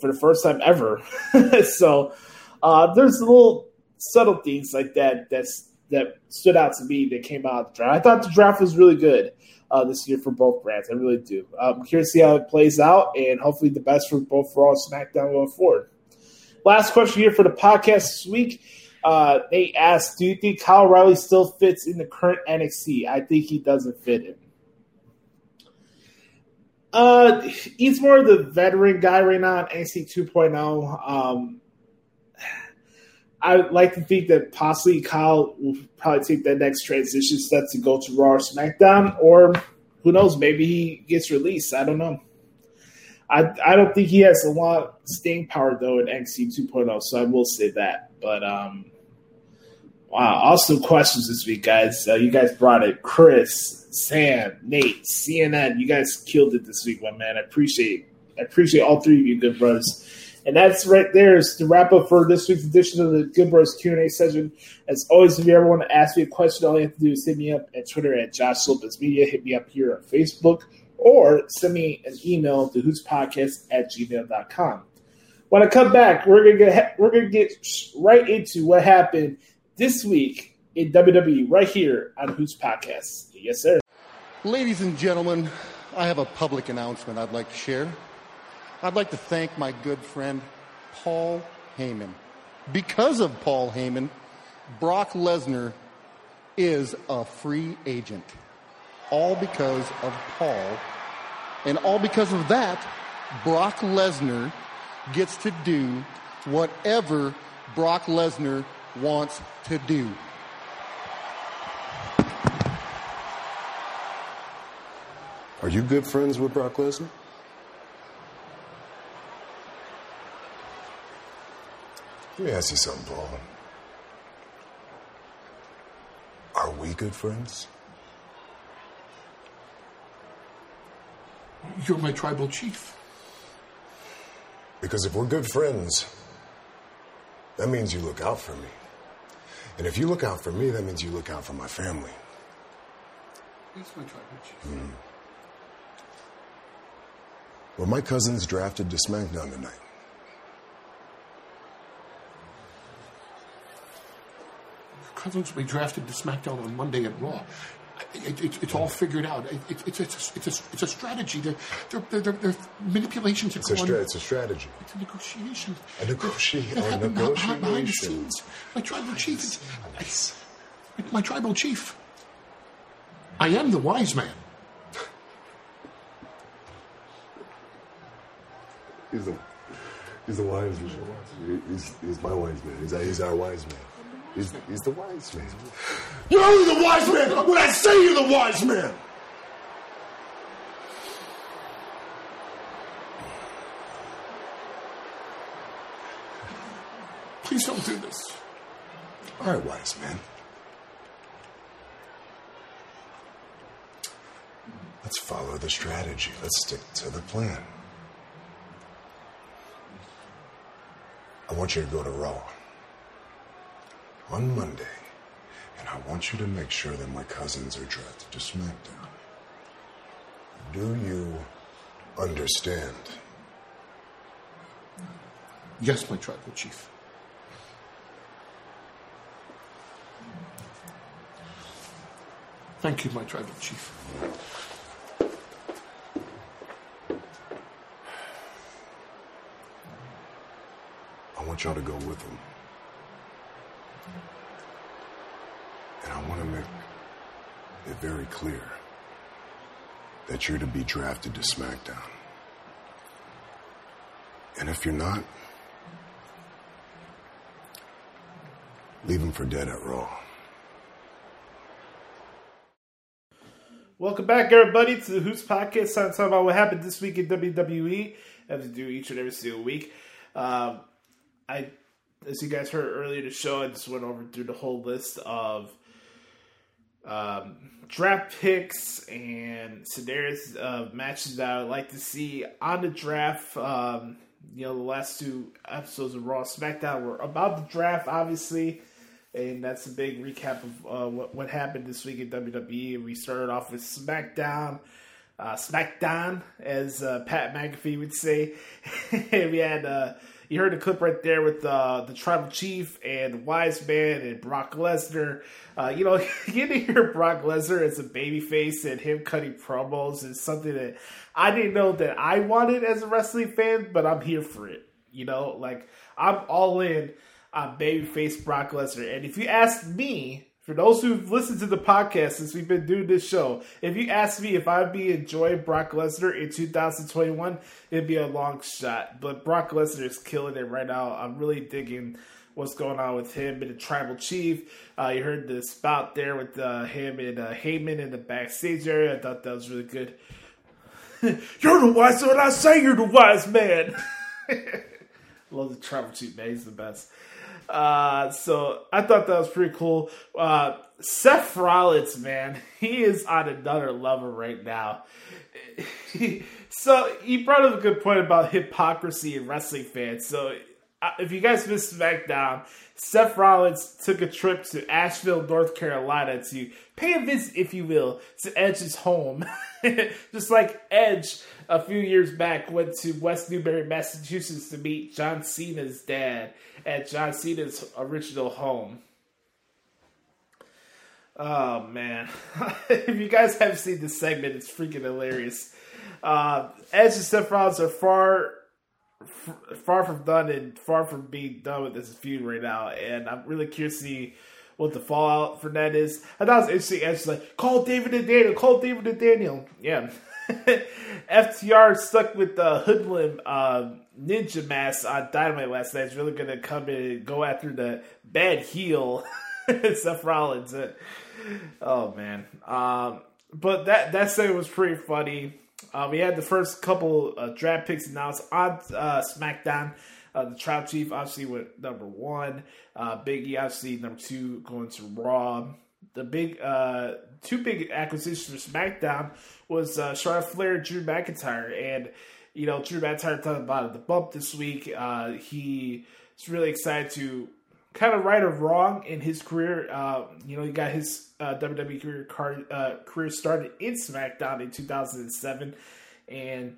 for the first time ever. so uh, there's little subtle things like that that's that stood out to me that came out of the draft. I thought the draft was really good uh, this year for both brands. I really do. I'm curious to see how it plays out, and hopefully the best for both Raw and SmackDown going forward. Last question here for the podcast this week. Uh, they asked, "Do you think Kyle O'Reilly still fits in the current NXT?" I think he doesn't fit in. Uh, he's more of the veteran guy right now on NXT 2.0. Um, I like to think that possibly Kyle will probably take that next transition step to go to Raw or SmackDown, or who knows, maybe he gets released. I don't know. I I don't think he has a lot of staying power though in NXT 2.0, so I will say that. But um, wow, awesome questions this week, guys. Uh, you guys brought it, Chris, Sam, Nate, CNN. You guys killed it this week, my man. I appreciate I appreciate all three of you, good brothers. And that's right there is the wrap up for this week's edition of the Good Bros Q and A session. As always, if you ever want to ask me a question, all you have to do is hit me up at Twitter at Josh Lopez Media. Hit me up here on Facebook or send me an email to hoots podcast at gmail.com. When I come back, we're gonna get we're gonna get right into what happened this week in WWE right here on Hoots Podcast. Yes, sir. Ladies and gentlemen, I have a public announcement I'd like to share. I'd like to thank my good friend Paul Heyman. Because of Paul Heyman, Brock Lesnar is a free agent. All because of Paul. And all because of that, Brock Lesnar gets to do whatever Brock Lesnar wants to do. Are you good friends with Brock Lesnar? Let me ask you something, Paul. Are we good friends? You're my tribal chief. Because if we're good friends, that means you look out for me. And if you look out for me, that means you look out for my family. He's my tribal chief. Hmm. Well, my cousins drafted to SmackDown tonight? Will be drafted to SmackDown on Monday at Raw. It, it, it's all figured out. It, it, it's, it's, it's, a, it's a strategy. They're, they're, they're, they're manipulations It's a, stra- it's a strategy. It's a negotiation. A negotiation. That A happened behind- the scenes. My tribal chief. Is, my tribal chief. I am the wise man. He's the, he's the wise man. He's, he's my wise man. He's, he's our wise man. He's, he's the wise man. You're only the wise man when I say you're the wise man. Please don't do this. All right, wise man. Let's follow the strategy. Let's stick to the plan. I want you to go to Raw on Monday, and I want you to make sure that my cousins are drafted to SmackDown. Do you understand? Yes, my tribal chief. Thank you, my tribal chief. I want y'all to go with him. And I want to make it very clear that you're to be drafted to SmackDown. And if you're not, leave him for dead at Raw. Welcome back, everybody, to the Hoots Podcast. Time to talk about what happened this week in WWE, as we do each and every single week. Um, I, as you guys heard earlier the show, I just went over through the whole list of um, draft picks and scenarios of matches that I would like to see on the draft. Um, you know, the last two episodes of Raw SmackDown were about the draft, obviously, and that's a big recap of uh, what, what happened this week in WWE. We started off with SmackDown. Uh, SmackDown, as uh, Pat McAfee would say. we had uh, you heard the clip right there with uh, the tribal chief and Wise Man and Brock Lesnar. Uh, you know, getting to hear Brock Lesnar as a babyface and him cutting promos is something that I didn't know that I wanted as a wrestling fan, but I'm here for it. You know, like I'm all in on babyface Brock Lesnar. And if you ask me, for those who've listened to the podcast since we've been doing this show, if you ask me if I'd be enjoying Brock Lesnar in 2021, it'd be a long shot. But Brock Lesnar is killing it right now. I'm really digging what's going on with him and the tribal chief. Uh, you heard the spout there with uh, him and uh, Heyman in the backstage area. I thought that was really good. you're the wise man. I say you're the wise man. Love the tribal chief, man. He's the best. Uh, so I thought that was pretty cool. Uh, Seth Rollins, man, he is on another level right now. so he brought up a good point about hypocrisy in wrestling fans. So uh, if you guys missed SmackDown, Seth Rollins took a trip to Asheville, North Carolina to pay a visit, if you will, to Edge's home. Just like Edge a few years back went to West Newbury, Massachusetts to meet John Cena's dad at John Cena's original home. Oh man. if you guys haven't seen this segment, it's freaking hilarious. Uh, Edge and Seth Rollins are far far from done and far from being done with this feud right now, and I'm really curious to see what the fallout for that is. I thought it was interesting. Edge's like, call David and Daniel, call David and Daniel. Yeah. FTR stuck with the hoodlum uh, ninja mask on Dynamite last night. Is really going to come in and go after the bad heel, Seth Rollins. Oh man. Um, but that that segment was pretty funny. Uh, we had the first couple uh, draft picks announced on uh, SmackDown. Uh, the Tribal Chief obviously went number one. Uh, Biggie obviously number two, going to Raw. The big uh, two big acquisitions for SmackDown was uh, Charlotte Flair, Drew McIntyre, and you know Drew McIntyre talked about the bump this week. Uh, he is really excited to kind of right or wrong in his career. Uh, you know, he got his uh, WWE career, car, uh, career started in SmackDown in 2007, and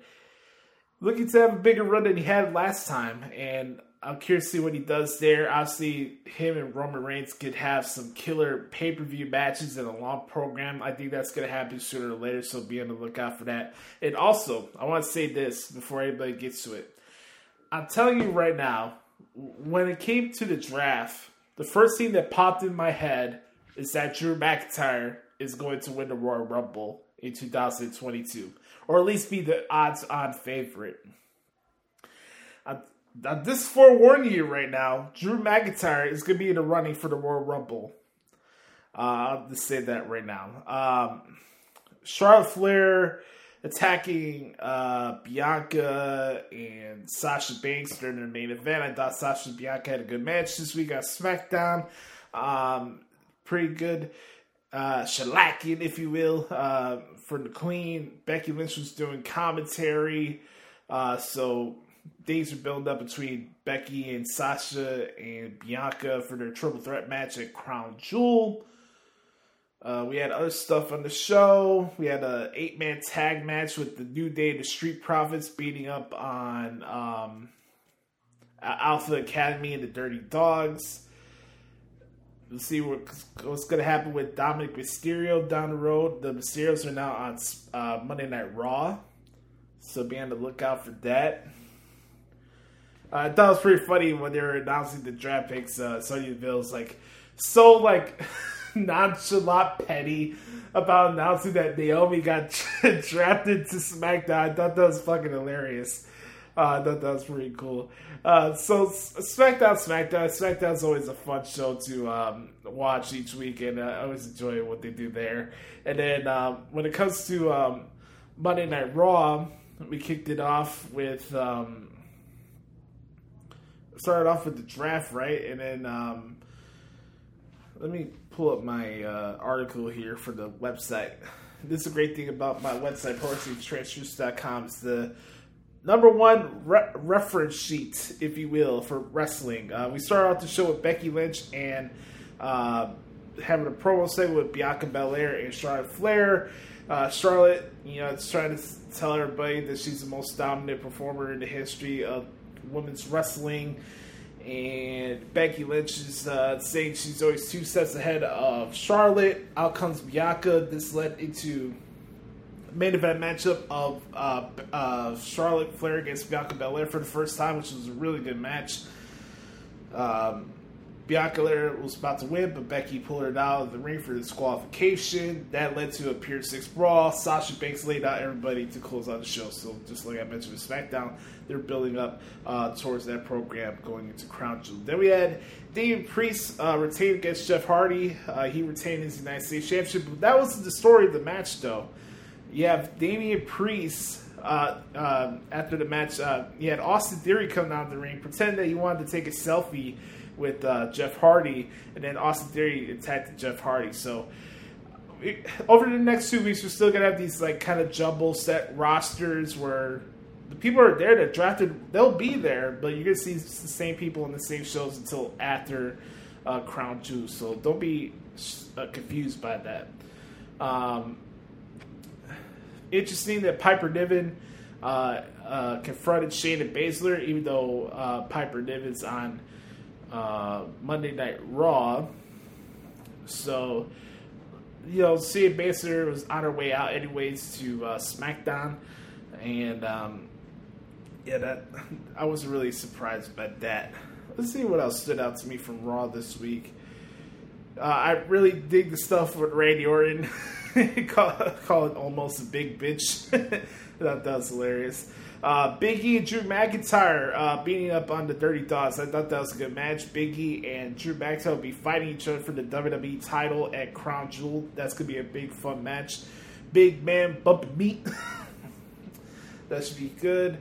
looking to have a bigger run than he had last time. And I'm curious to see what he does there. Obviously, him and Roman Reigns could have some killer pay per view matches in a long program. I think that's going to happen sooner or later, so be on the lookout for that. And also, I want to say this before anybody gets to it. I'm telling you right now, when it came to the draft, the first thing that popped in my head is that Drew McIntyre is going to win the Royal Rumble in 2022, or at least be the odds-on favorite. I just forewarn you right now, Drew McIntyre is going to be in the running for the Royal Rumble. Uh, I'll just say that right now. Um, Charlotte Flair attacking uh, Bianca and Sasha Banks during the main event. I thought Sasha and Bianca had a good match this week on SmackDown. Um, pretty good uh, shellacking, if you will, uh, for the Queen. Becky Lynch was doing commentary. Uh, so things are building up between Becky and Sasha and Bianca for their triple threat match at Crown Jewel. Uh, we had other stuff on the show. We had a eight man tag match with the New Day and the Street Profits beating up on um, Alpha Academy and the Dirty Dogs. We'll see what, what's going to happen with Dominik Mysterio down the road. The Mysterios are now on uh, Monday Night Raw, so be on the lookout for that. Uh, I thought it was pretty funny when they were announcing the draft picks. Uh, Sonya Deville was like, so like. nonchalant petty about announcing that Naomi got drafted to SmackDown. I thought that was fucking hilarious. Uh, I thought that was pretty cool. Uh, so SmackDown, SmackDown, SmackDown's always a fun show to um, watch each week, and I always enjoy what they do there. And then um, when it comes to um, Monday Night Raw, we kicked it off with um, started off with the draft, right? And then um, let me pull up my uh, article here for the website. This is a great thing about my website, ProWrestlingTranscriptions.com. It's the number one re- reference sheet, if you will, for wrestling. Uh, we started off the show with Becky Lynch and uh, having a promo segment with Bianca Belair and Charlotte Flair. Uh, Charlotte, you know, it's trying to tell everybody that she's the most dominant performer in the history of women's wrestling. And Becky Lynch is uh, saying she's always two steps ahead of Charlotte. Out comes Bianca. This led into main event matchup of uh, uh, Charlotte Flair against Bianca Belair for the first time, which was a really good match. Um, Bianca Belair was about to win, but Becky pulled her out of the ring for disqualification. That led to a Pier 6 brawl. Sasha Banks laid out everybody to close out the show. So, just like I mentioned with SmackDown, they're building up uh, towards that program going into Crown Jewel. Then we had Damian Priest uh, retained against Jeff Hardy. Uh, he retained his United States Championship. But that was the story of the match, though. You have Damian Priest uh, um, after the match. Uh, you had Austin Theory come down the ring, pretend that he wanted to take a selfie with uh, Jeff Hardy, and then Austin Theory attacked Jeff Hardy. So it- over the next two weeks, we're still gonna have these like kind of jumble set rosters where the people are there that drafted. They'll be there, but you're gonna see the same people in the same shows until after uh, Crown Jewel. So don't be uh, confused by that. Um, interesting that Piper Niven uh, uh, confronted Shayna Baszler, even though uh, Piper Niven's on uh, Monday Night Raw. So, you know, Shayna Baszler was on her way out anyways to uh, SmackDown, and um, yeah, that I was really surprised by that. Let's see what else stood out to me from Raw this week. Uh, I really dig the stuff with Randy Orton. call, call it almost a big bitch. that, that was hilarious. Uh, Biggie and Drew McIntyre uh, beating up on the Dirty Thoughts. I thought that was a good match. Biggie and Drew McIntyre will be fighting each other for the WWE title at Crown Jewel. That's to be a big, fun match. Big man bumping meat. that should be good.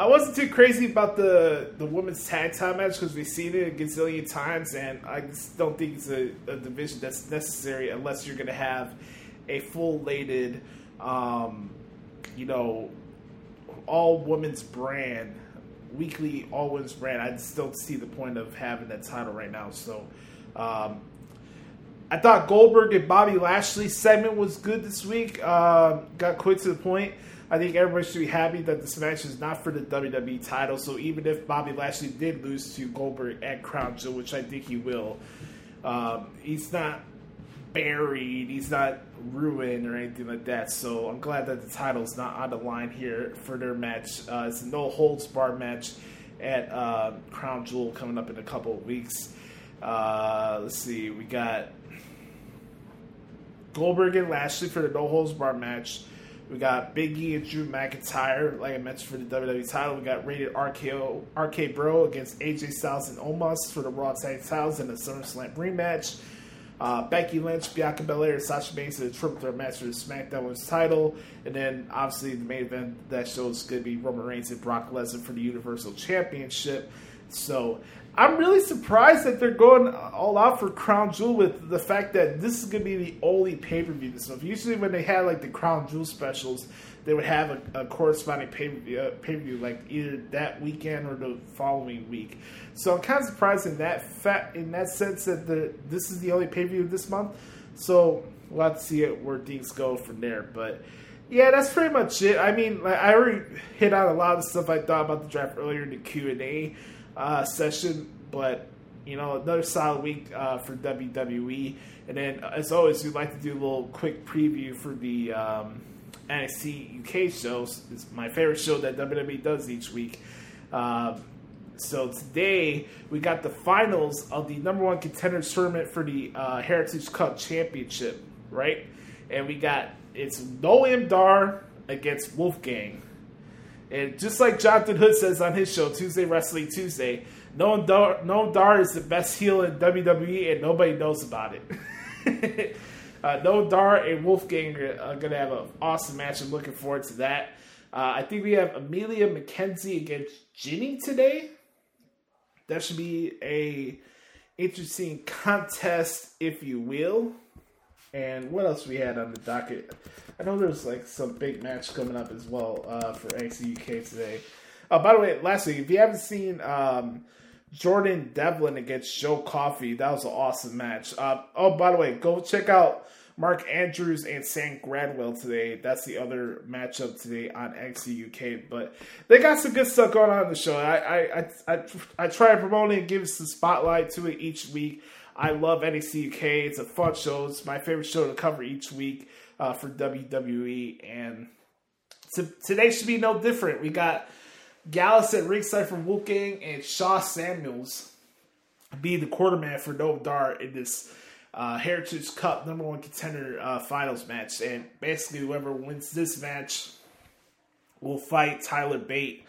I wasn't too crazy about the the women's tag time match because we've seen it a gazillion times, and I just don't think it's a, a division that's necessary unless you're going to have a full laded, um, you know, all women's brand, weekly all women's brand. I don't see the point of having that title right now. So, um, I thought Goldberg and Bobby Lashley segment was good this week. Uh, got quick to the point. I think everybody should be happy that this match is not for the WWE title. So even if Bobby Lashley did lose to Goldberg at Crown Jewel, which I think he will, um, he's not buried. He's not ruined or anything like that. So I'm glad that the title's not on the line here for their match. Uh, it's a no holds bar match at uh, Crown Jewel coming up in a couple of weeks. Uh, let's see, we got Goldberg and Lashley for the no holds bar match. We got Big E and Drew McIntyre, like I mentioned, for the WWE title. We got rated RKO, RK Bro against AJ Styles and Omos for the Raw Tag Titles in the SummerSlam rematch. Uh, Becky Lynch, Bianca Belair, Sasha Banks in a triple threat match for the SmackDown Women's title. And then, obviously, the main event that show is going to be Roman Reigns and Brock Lesnar for the Universal Championship. So, I'm really surprised that they're going all out for Crown Jewel with the fact that this is going to be the only pay per view this month. Usually, when they had like the Crown Jewel specials, they would have a, a corresponding pay per view, uh, pay per view like either that weekend or the following week. So I'm kind of surprised in that fact, in that sense that the this is the only pay per view this month. So we'll have to see it where things go from there. But yeah, that's pretty much it. I mean, like, I already hit on a lot of stuff I thought about the draft earlier in the Q and A uh, session, but you know, another solid week uh, for WWE. And then, as always, we'd like to do a little quick preview for the um, NXT UK shows. It's my favorite show that WWE does each week. Uh, So today we got the finals of the number one contender tournament for the uh, Heritage Cup Championship, right? And we got it's Noam Dar against Wolfgang. And just like Jonathan Hood says on his show, Tuesday Wrestling Tuesday, Noam Dar, Noam Dar is the best heel in WWE and nobody knows about it. uh, Noam Dar and Wolfgang are going to have an awesome match. I'm looking forward to that. Uh, I think we have Emilia McKenzie against Jinny today. That should be a interesting contest, if you will. And what else we had on the docket? I know there's like some big match coming up as well uh, for NXT UK today. Oh, by the way, last week, if you haven't seen um, Jordan Devlin against Joe Coffey, that was an awesome match. Uh, oh, by the way, go check out Mark Andrews and Sam Gradwell today. That's the other matchup today on NXT UK. But they got some good stuff going on in the show. I I I, I, try to promote it and give some spotlight to it each week. I love NXT UK. It's a fun show. It's my favorite show to cover each week uh, for WWE. And to, today should be no different. We got Gallus at ringside for Wolfgang and Sha Samuels be the quarterman for Noam Dar in this uh, Heritage Cup number one contender uh, finals match. And basically, whoever wins this match will fight Tyler Bate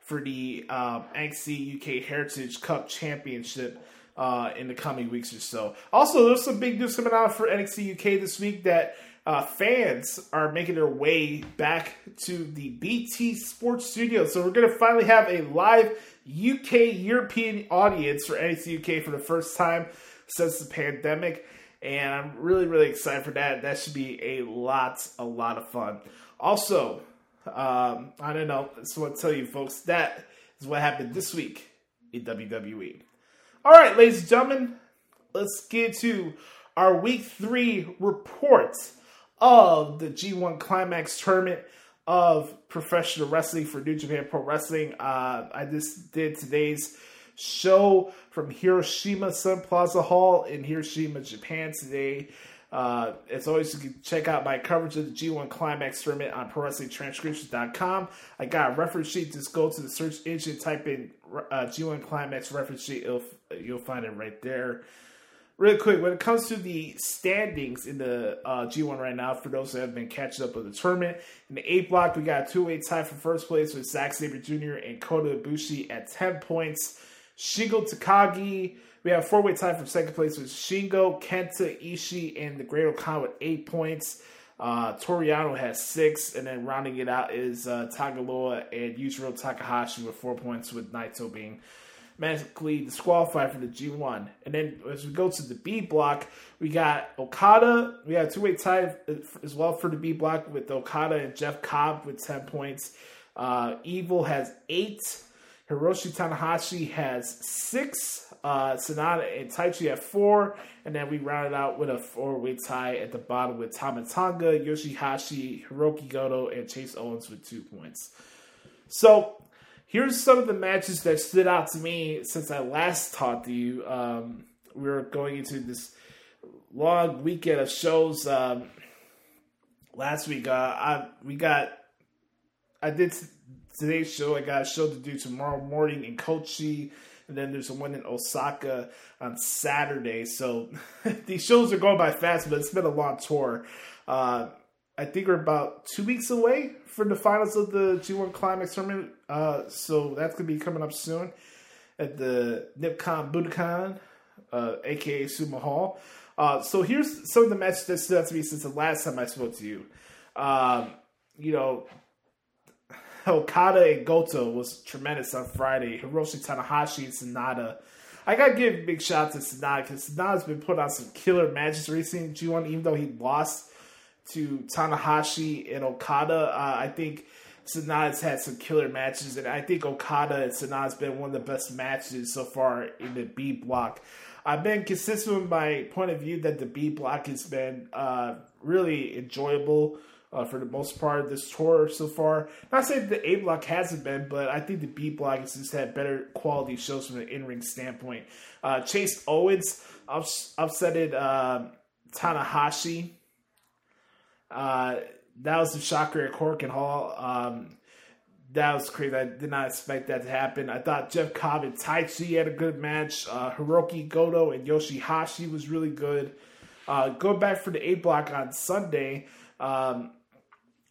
for the um, NXT UK Heritage Cup Championship uh, in the coming weeks or so. Also, there's some big news coming out for NXT UK this week that uh, fans are making their way back to the BT Sports Studio. So we're going to finally have a live UK European audience for NXT UK for the first time since the pandemic. And I'm really, really excited for that. That should be a lot, a lot of fun. Also, um, I don't know. I just want to tell you, folks, that is what happened this week in WWE. All right, ladies and gentlemen, let's get to our week three report of the G1 Climax tournament of professional wrestling for New Japan Pro Wrestling. Uh, I just did today's show from Hiroshima Sun Plaza Hall in Hiroshima, Japan today. Uh, as always, you can check out my coverage of the G1 Climax tournament on ProWrestlingTranscriptions.com. I got a reference sheet. Just go to the search engine, type in uh, G1 Climax reference sheet. It'll, you'll find it right there. Really quick, when it comes to the standings in the uh, G1 right now, for those that have been catching up with the tournament, in the A block, we got a two way tie for first place with Zack Sabre Jr. and Kota Ibushi at 10 points. Shingo Takagi, we have four way tie from second place with Shingo, Kenta, Ishii, and the Great-O-Khan with eight points. Uh, Toru Yano has six, and then rounding it out is uh, Tanga Loa and Yujiro Takahashi with four points, with Naito being magically disqualified for the G1. And then as we go to the B block, we got Okada. We a two way tie as well for the B block with Okada and Jeff Cobb with 10 points. Uh, Evil has eight. Hiroshi Tanahashi has six. Uh, Sanada and Taichi have four. And then we rounded out with a four way tie at the bottom with Tama Tonga, Yoshihashi, Hiroki Goto, and Chase Owens with two points. So here's some of the matches that stood out to me since I last talked to you. Um, we were going into this long weekend of shows. Um, last week, uh, I we got I did today's show. I got a show to do tomorrow morning in Kochi, and then there's one in Osaka on Saturday. So these shows are going by fast, but it's been a long tour. Uh, I think we're about two weeks away from the finals of the G1 Climax tournament. Uh, so that's gonna be coming up soon at the Nippon Budokan, uh, aka Sumo Hall. Uh, so here's some of the matches that stood out to me since the last time I spoke to you. Um, you know, Okada and Goto was tremendous on Friday. Hiroshi Tanahashi and Sanada. I gotta give a big shout to Sanada because Sanada's been putting on some killer matches recently in G1, even though he lost to Tanahashi and Okada. Uh, I think Sanada's had some killer matches, and I think Okada and Sanada's been one of the best matches so far in the B block. I've been consistent with my point of view that the B block has been uh, really enjoyable uh, for the most part this tour so far. Not saying the A block hasn't been, but I think the B block has just had better quality shows from an in ring standpoint. Uh, Chase Owens ups- upsetted uh, Tanahashi. Uh, that was the shocker at Korakuen Hall. Um, that was crazy. I did not expect that to happen. I thought Jeff Cobb and Taichi had a good match. Uh, Hiroki Goto and Yoshihashi was really good. Uh, going back for the A block on Sunday, um,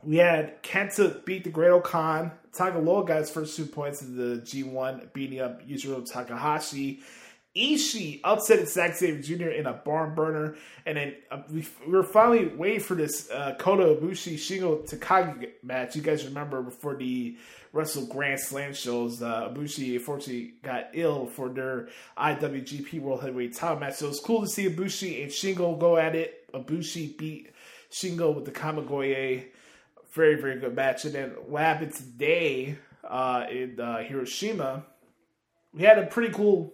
we had Kenta beat the Great-O-Khan. Tagaloa got his first two points in the G1, beating up Yujiro Takahashi. Ishii upset Zack Sabre Jr. in a barn burner, and then uh, we, we were finally waiting for this uh, Kota Ibushi Shingo Takagi match. You guys remember before the Wrestle Grand Slam shows, uh, Ibushi unfortunately got ill for their IWGP World Heavyweight Title match. So it was cool to see Ibushi and Shingo go at it. Ibushi beat Shingo with the Kamigoye. Very very good match. And then what happened today uh, in uh, Hiroshima? We had a pretty cool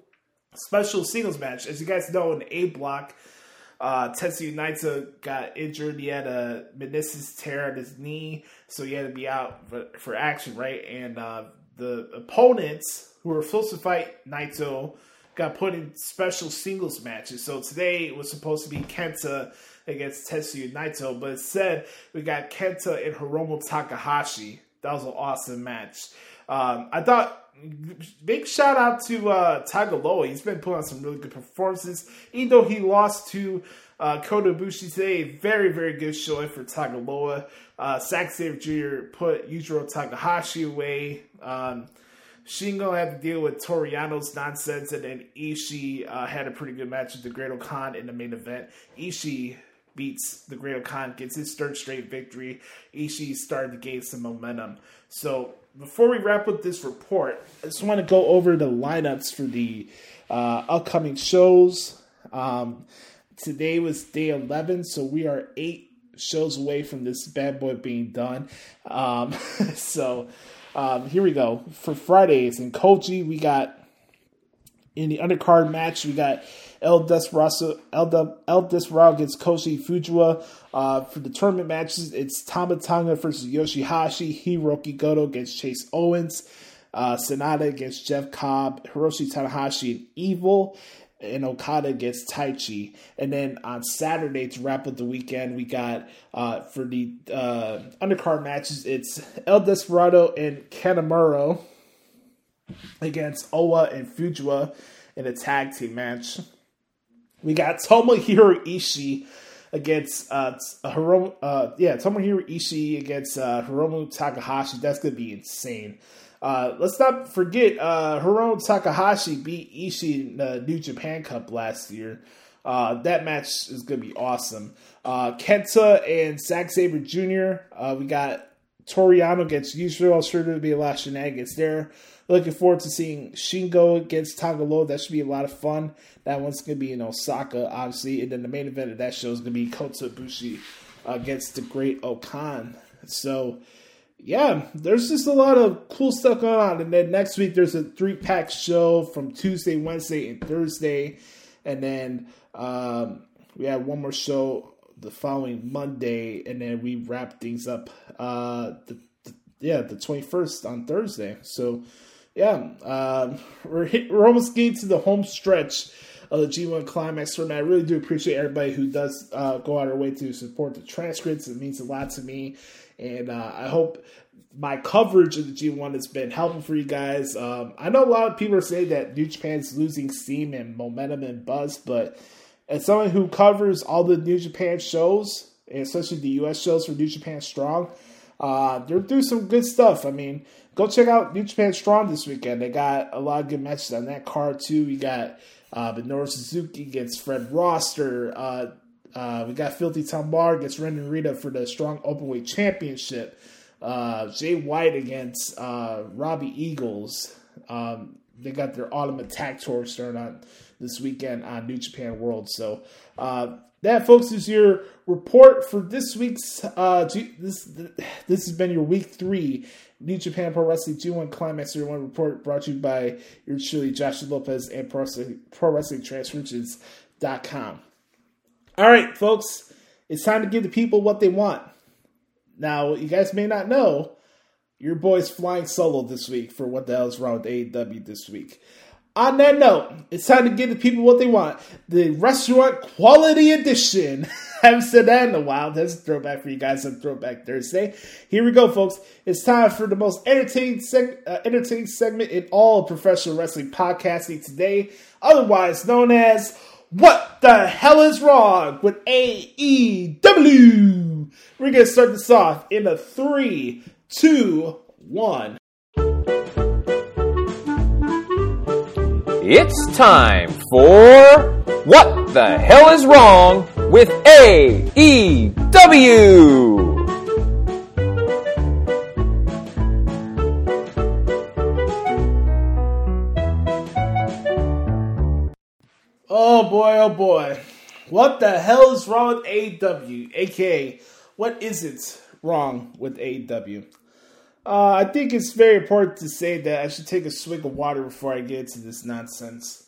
special singles match. As you guys know, in A block, uh, Tetsuya Naito got injured. He had a meniscus tear on his knee, so he had to be out for, for action, right? And uh, the opponents who were supposed to fight Naito got put in special singles matches. So today was supposed to be Kenta against Tetsuya Naito, but instead we got Kenta and Hiromu Takahashi. That was an awesome match. Um, I thought big shout out to uh, Tanga Loa. He's been putting on some really good performances. Even though he lost to uh, Kota Ibushi today, very, very good showing for Tanga Loa. Uh, Zack Sabre Jr. put Yujiro Takahashi away. Um, Shingo had to deal with Toru Yano's nonsense, and then Ishii uh, had a pretty good match with the Great-O-Khan in the main event. Ishii beats the Great-O-Khan, gets his third straight victory. Ishii started to gain some momentum. So before we wrap up this report, I just want to go over the lineups for the uh, upcoming shows. Um, today was day 11, so we are eight shows away from this bad boy being done. Um, so um, here we go. For Fridays in Kochi, we got in the undercard match, we got El Desperado, El, El Desperado against Kosei Fujita. Uh, for the tournament matches, it's Tama Tonga versus Yoshihashi, Hiroki Goto against Chase Owens, uh, Sanada against Jeff Cobb, Hiroshi Tanahashi and Evil, and Okada against Taichi. And then on Saturday to wrap up the weekend, we got uh, for the uh, undercard matches, it's El Desperado and Kanemaru against Oiwa and Fujita in a tag team match. We got Tomohiro Ishii against uh, Hiromu, uh yeah Tomohiro Ishii against uh, Hiromu Takahashi. That's gonna be insane. Uh, let's not forget uh, Hiromu Takahashi beat Ishii in the New Japan Cup last year. Uh, that match is gonna be awesome. Uh, Kenta and Zack Sabre Jr. Uh, we got Toru Yano against Yujiro. Sure to be a lot of shenanigans there. Looking forward to seeing Shingo against Tanga Loa. That should be a lot of fun. That one's going to be in Osaka, obviously. And then the main event of that show is going to be Kota Ibushi against the Great-O-Khan. So, yeah, there's just a lot of cool stuff going on. And then next week, there's a three pack show from Tuesday, Wednesday, and Thursday. And then um, we have one more show the following Monday. And then we wrap things up, uh, the, the, yeah, the 21st on Thursday. So, yeah, um, we're we're almost getting to the home stretch of the G1 Climax tournament. I really do appreciate everybody who does uh, go out of their way to support the transcripts. It means a lot to me, and uh, I hope my coverage of the G1 has been helpful for you guys. Um, I know a lot of people are saying that New Japan's losing steam and momentum and buzz, but as someone who covers all the New Japan shows, especially the US shows for New Japan Strong, uh, they're doing some good stuff. I mean, go check out New Japan Strong this weekend. They got a lot of good matches on that card too. We got uh, Minoru Suzuki against Fred Rosser. Uh, uh, we got Filthy Tambar against Ren Rita for the Strong Openweight Championship. Uh, Jay White against uh, Robbie Eagles. Um, they got their Autumn Attack Tour starting on this weekend on New Japan World. So uh, that, folks, is your report for this week's. Uh, this this has been your week three New Japan Pro Wrestling G1 Climax One report brought to you by your truly Josh Lopez and Pro Wrestling, ProWrestlingTranscriptions.com. All right, folks, it's time to give the people what they want. Now, you guys may not know, your boy's flying solo this week for what the hell's wrong with AEW this week. On that note, it's time to give the people what they want. The restaurant quality edition. I haven't said that in a while. That's a throwback for you guys on Throwback Thursday. Here we go, folks. It's time for the most entertaining, seg- uh, entertaining segment in all of professional wrestling podcasting today, otherwise known as What the Hell is Wrong with AEW? We're going to start this off in a three, two, one. It's time for What the Hell is Wrong with AEW? Oh boy, oh boy. What the hell is wrong with AEW? AKA, what isn't wrong with AEW? Uh, I think it's very important to say that I should take a swig of water before I get into this nonsense.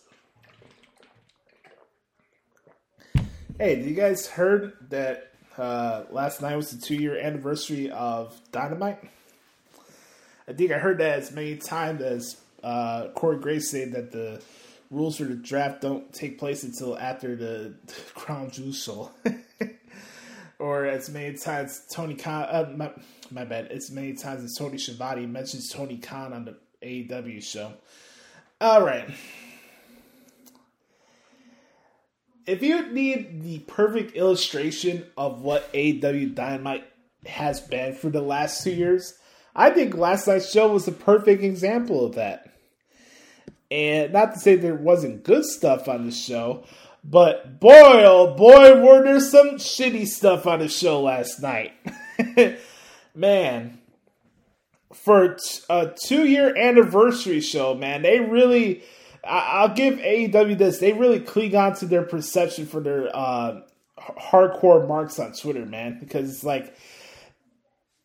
Hey, did you guys heard that uh, last night was the two year anniversary of Dynamite? I think I heard that as many times as uh, Corey Graves said that the rules for the draft don't take place until after the Crown Jewel. or as many times Tony Khan, uh, my, my bad, as many times as Tony Schiavone mentions Tony Khan on the AEW show. All right. If you need the perfect illustration of what AEW Dynamite has been for the last two years, I think last night's show was a perfect example of that. And not to say there wasn't good stuff on the show, but boy, oh boy, were there some shitty stuff on the show last night. man, for a two year anniversary show, man, they really, I, will give AEW this, they really cling on to their perception for their uh, hardcore marks on Twitter, man, because it's like,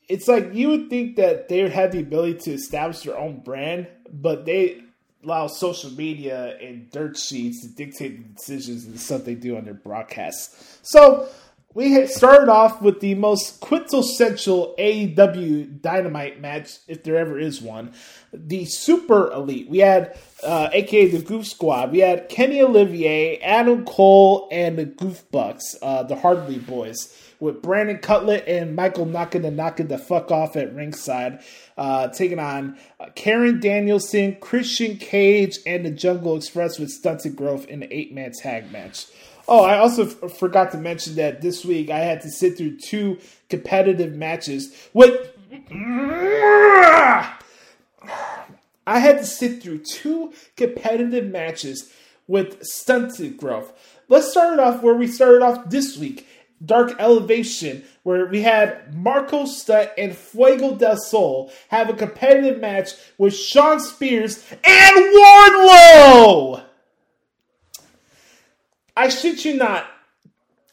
it's like you would think that they would have the ability to establish their own brand, but they allow social media and dirt sheets to dictate the decisions and stuff they do on their broadcasts. So we started off with the most quintessential AEW Dynamite match, if there ever is one. The Super Elite. We had, uh, aka the Goof Squad. We had Kenny Olivier, Adam Cole, and the Goof Bucks, uh, the Hardly Boys, with Brandon Cutlet and Michael knocking the knocking the fuck off at ringside, uh, taking on uh, Karen Danielson, Christian Cage, and the Jungle Express with Stunted Growth in an eight man tag match. Oh, I also f- forgot to mention that this week I had to sit through two competitive matches with. I had to sit through two competitive matches with stunted growth. Let's start it off where we started off this week. Dark Elevation, where we had Marco Stunt and Fuego del Sol have a competitive match with Shawn Spears and Wardlow. I shit you not.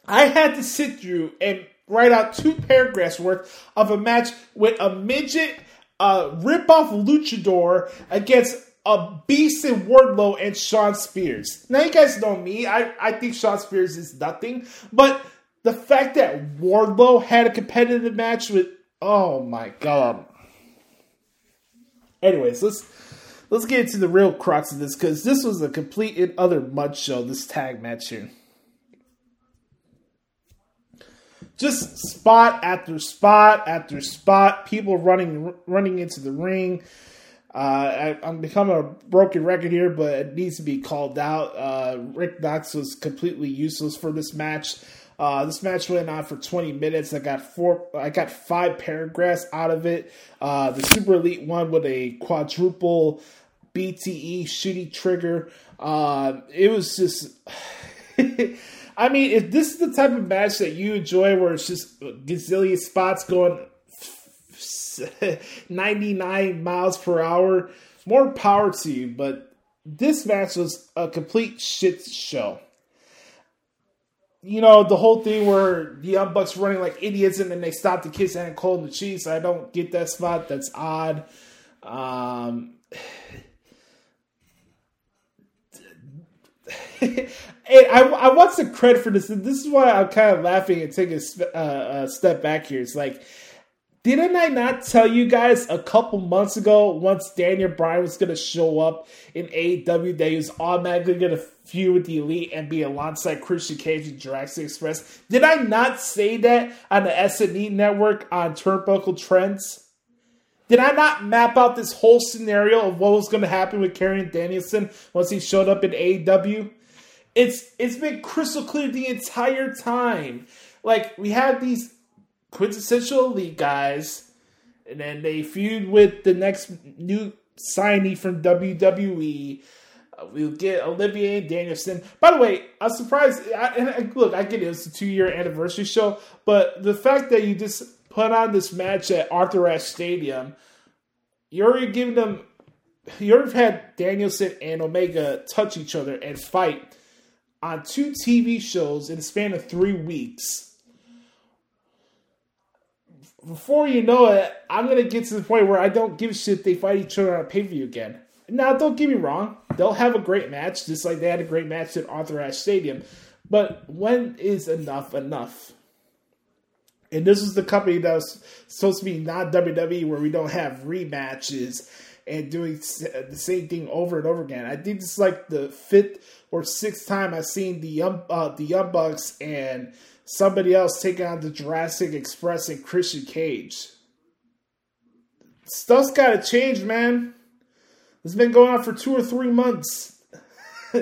I had to sit through and write out two paragraphs worth of a match with a midget uh, rip-off luchador against a beast in Wardlow and Shawn Spears. Now you guys know me. I, I think Shawn Spears is nothing. But the fact that Wardlow had a competitive match with oh my god. Anyways, let's let's get into the real crux of this because this was a complete and utter mud show. This tag match here, just spot after spot after spot, people running running into the ring. Uh, I, am becoming a broken record here, but it needs to be called out. Uh, Rick Knox was completely useless for this match. Uh, this match went on for 20 minutes. I got four. I got five paragraphs out of it. Uh, the super elite one with a quadruple BTE shooty trigger. Uh, it was just. I mean, if this is the type of match that you enjoy, where it's just gazillion spots going 99 miles per hour, more power to you. But this match was a complete shit show you know, the whole thing where the Young Bucks running like idiots and then they stop to kiss and Cole the cheeks. I don't get that spot. That's odd. Um, and I, I want some credit for this. This is why I'm kind of laughing and taking a, uh, a step back here. It's like Didn't I not tell you guys a couple months ago, once Daniel Bryan was going to show up in AEW, that he was automatically going to feud with the Elite and be alongside Christian Cage and Jurassic Express? Did I not say that on the SNE network on Turnbuckle Trends? Did I not map out this whole scenario of what was going to happen with Karrion Danielson once he showed up in AEW? It's it's been crystal clear the entire time. Like we have these quintessential elite guys, and then they feud with the next new signee from WWE. Uh, we'll get Olivier Danielson. By the way, I'm surprised. I, and I, look, I get it; it's a two year anniversary show, but the fact that you just put on this match at Arthur Ashe Stadium, you're already giving them. You already had Danielson and Omega touch each other and fight on two TV shows in the span of three weeks before you know it, I'm gonna get to the point where I don't give a shit they fight each other on a pay per view again. Now, don't get me wrong; they'll have a great match, just like they had a great match at Arthur Ashe Stadium. But when is enough enough? And this is the company that was supposed to be not WWE, where we don't have rematches and doing the same thing over and over again. I think this is like the fifth or sixth time I've seen the Young uh, the Young Bucks and somebody else taking on the Jurassic Express and Christian Cage. Stuff's got to change, man. It's been going on for two or three months.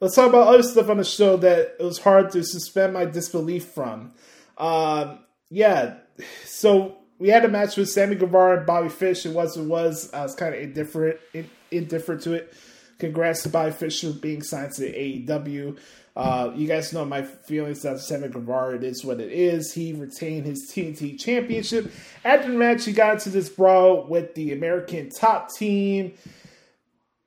Let's talk about other stuff on the show that it was hard to suspend my disbelief from. Um, yeah, so we had a match with Sammy Guevara and Bobby Fish. It was it was. I was kind of indifferent, in, indifferent to it. Congrats to Bobby Fish for being signed to AEW. Uh, you guys know my feelings on Sammy Guevara. It is what it is. He retained his TNT championship. After the match, he got into this brawl with the American top team.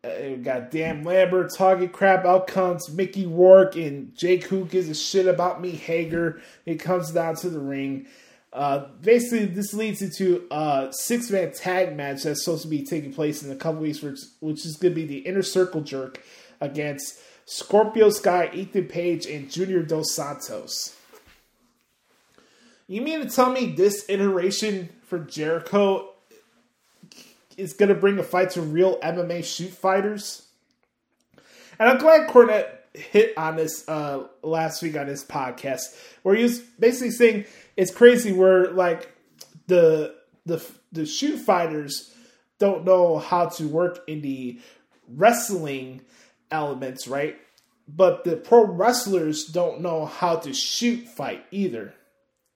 Uh, got Dan Lambert, Target Crap. Out comes Mickey Rourke and Jake Who gives a shit about me, Hager. It comes down to the ring. Uh, basically, this leads into a six man tag match that's supposed to be taking place in a couple weeks, which, which is going to be the Inner Circle Jerk against Scorpio Sky, Ethan Page, and Junior Dos Santos. You mean to tell me this iteration for Jericho is going to bring a fight to real MMA shoot fighters? And I'm glad Cornette hit on this uh, last week on his podcast, where he was basically saying it's crazy where like the the the shoot fighters don't know how to work in the wrestling elements, right? But the pro wrestlers don't know how to shoot fight either.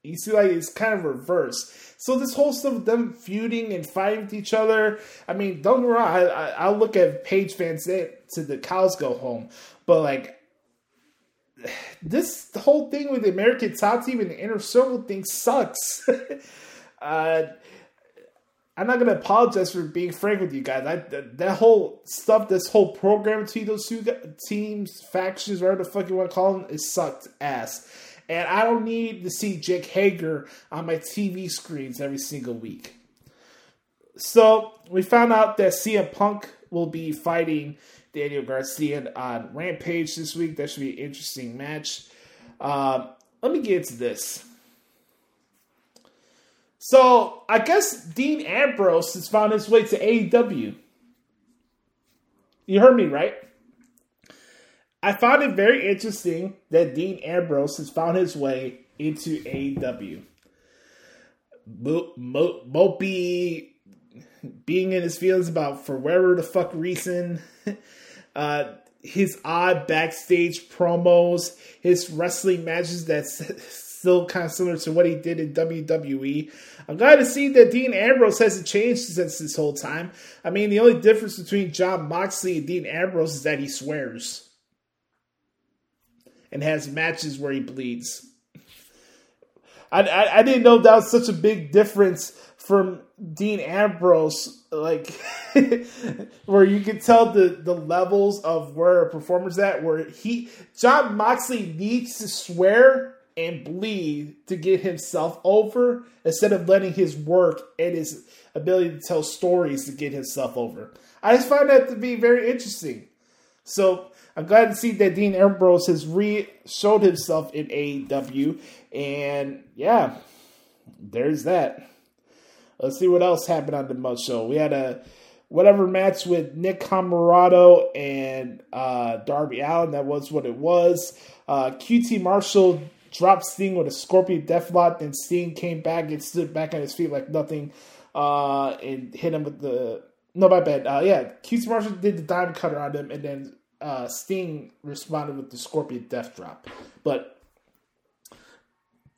You see, like it's kind of reverse. So this whole stuff of them feuding and fighting with each other. I mean, don't get me wrong. I, I, I look at Page fans it to the cows go home, but like this whole thing with the American top team and the inner circle thing sucks. uh, I'm not gonna apologize for being frank with you guys. I, that, that whole stuff, this whole program between those two teams, factions, whatever the fuck you want to call them, is sucked ass. And I don't need to see Jake Hager on my TV screens every single week. So we found out that CM Punk will be fighting Daniel Garcia on Rampage this week. That should be an interesting match. Uh, let me get into this. So I guess Dean Ambrose has found his way to AEW. You heard me right. I found it very interesting that Dean Ambrose has found his way into AEW. Mo- mo- being in his feelings about for wherever the fuck reason. uh, his odd backstage promos, his wrestling matches that's still kind of similar to what he did in WWE. I'm glad to see that Dean Ambrose hasn't changed since this whole time. I mean, the only difference between Jon Moxley and Dean Ambrose is that he swears and has matches where he bleeds. I, I, I didn't know that was such a big difference from Dean Ambrose, like where you can tell the the levels of where a performer's at. Where he Jon Moxley needs to swear and bleed to get himself over instead of letting his work and his ability to tell stories to get himself over. I just find that to be very interesting. So I'm glad to see that Dean Ambrose has re showed himself in AEW, and yeah, there's that. Let's see what else happened on the Mo show. We had a whatever match with Nick Comoroto and uh, Darby Allin. That was what it was. Uh, QT Marshall dropped Sting with a Scorpion Deathlock. Then Sting came back and stood back on his feet like nothing uh, and hit him with the. No, my bad. Uh, yeah, QT Marshall did the diamond cutter on him, and then uh, Sting responded with the Scorpion Death Drop. But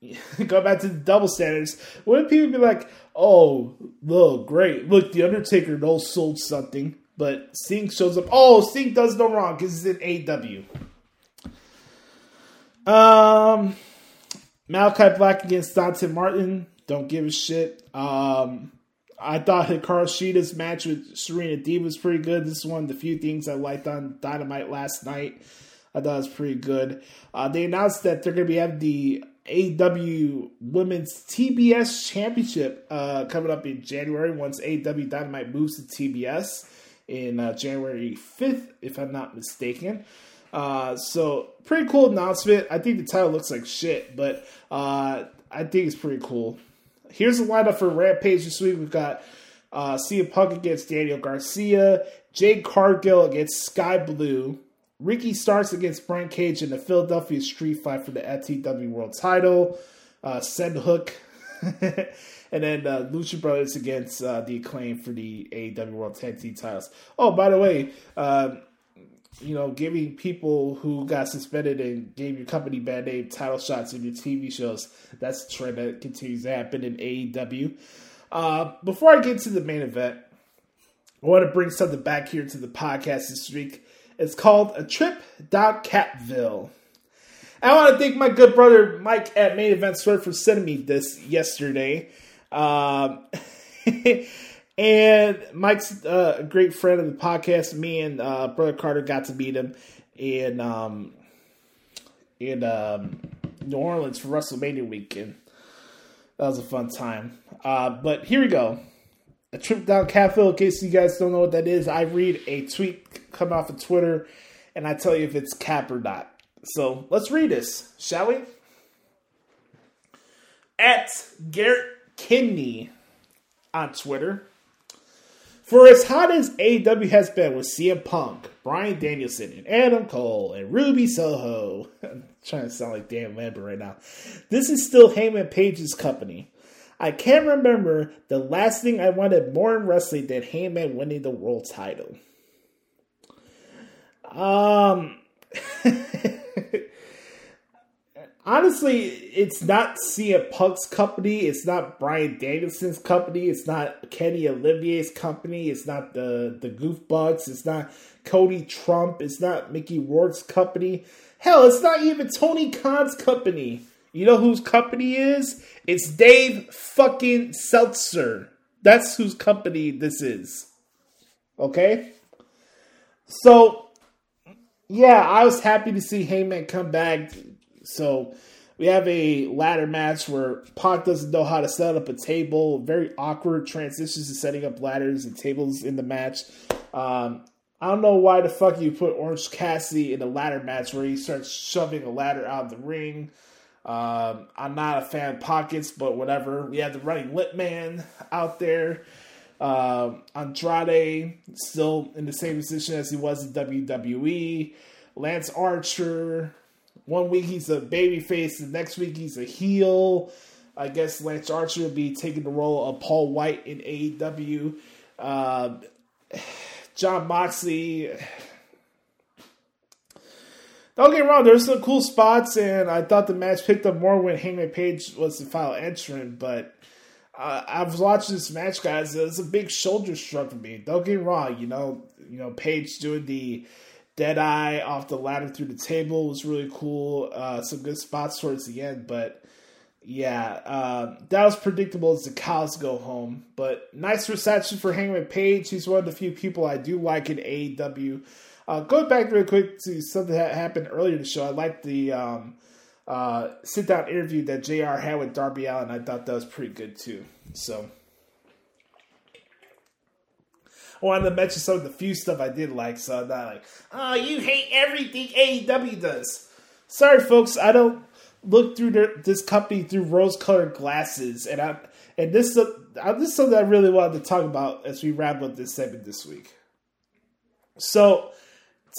go back to the double standards. Wouldn't people be like, "Oh, look, great! Look, the Undertaker knows sold something," but Sting shows up. Oh, Sting does no wrong because it's an AW. Um, Malakai Black against Dante Martin. Don't give a shit. Um, I thought Hikaru Shida's match with Serena Deeb was pretty good. This is one of the few things I liked on Dynamite last night. I thought it was pretty good. Uh, they announced that they're going to be having the AW Women's TBS Championship uh, coming up in January once AW Dynamite moves to TBS in uh, January 5th, if I'm not mistaken. Uh, so, pretty cool announcement. I think the title looks like shit, but uh, I think it's pretty cool. Here's the lineup for Rampage this week. We've got uh, CM Punk against Daniel Garcia, Jade Cargill against Skye Blue, Ricky Starks against Brian Cage in the Philadelphia Street Fight for the FTW World Title, uh, Send Hook, and then uh, Lucha Brothers against uh, the Acclaim for the AEW World Tag Team titles. Oh, by the way, uh, you know, giving people who got suspended and gave your company bad name title shots in your TV shows. That's a trend that continues to happen in AEW. Uh, before I get to the main event, I want to bring something back here to the podcast this week. It's called A Trip Down Capville. I want to thank my good brother Mike at Main Event Store for sending me this yesterday. Um, And Mike's uh, a great friend of the podcast. Me and uh, brother Carter got to meet him in um, in um, New Orleans for WrestleMania weekend. That was a fun time. Uh, but here we go. A trip down Catville. In case you guys don't know what that is, I read a tweet come off of Twitter, and I tell you if it's cap or not. So let's read this, shall we? At Garrett Kinney on Twitter. For as hot as AEW has been with CM Punk, Bryan Danielson, and Adam Cole, and Ruby Soho, I'm trying to sound like Dan Lambert right now, this is still Hangman Page's company. I can't remember the last thing I wanted more in wrestling than Hangman winning the world title. Um, honestly, it's not CM Punk's company. It's not Bryan Danielson's company. It's not Kenny Olivier's company. It's not the the Goofbucks. It's not Cody Trump. It's not Mickey Rourke's company. Hell, it's not even Tony Khan's company. You know whose company is? It's Dave fucking Seltzer. That's whose company this is. Okay? So, yeah, I was happy to see Hangman come back so we have a ladder match where Pac doesn't know how to set up a table. Very awkward transitions to setting up ladders and tables in the match. Um, I don't know why the fuck you put Orange Cassidy in a ladder match where he starts shoving a ladder out of the ring. Um, I'm not a fan of pockets, but whatever. We have the running lip man out there. Um, Andrade still in the same position as he was in WWE. Lance Archer, one week he's a baby face, the next week he's a heel. I guess Lance Archer will be taking the role of Paul White in AEW. Uh, Jon Moxley. Don't get me wrong, there's some cool spots, and I thought the match picked up more when Hangman Page was the final entrant, but uh, I was watching this match, guys. It was a big shoulder shrug for me. Don't get me wrong, you know, you know, Page doing the Deadeye off the ladder through the table was really cool. Uh, some good spots towards the end, but yeah, uh, that was predictable as the cows go home. But nice reception for Hangman Page. He's one of the few people I do like in AEW. Uh, going back real quick to something that happened earlier in the show, I liked the um, uh, sit down interview that JR had with Darby Allin. I thought that was pretty good too. So. I wanted to mention some of the few stuff I did like, so I'm not like, oh, you hate everything AEW does. Sorry, folks, I don't look through their, this company through rose-colored glasses, and I and this uh, this is something I really wanted to talk about as we wrap up this segment this week. So,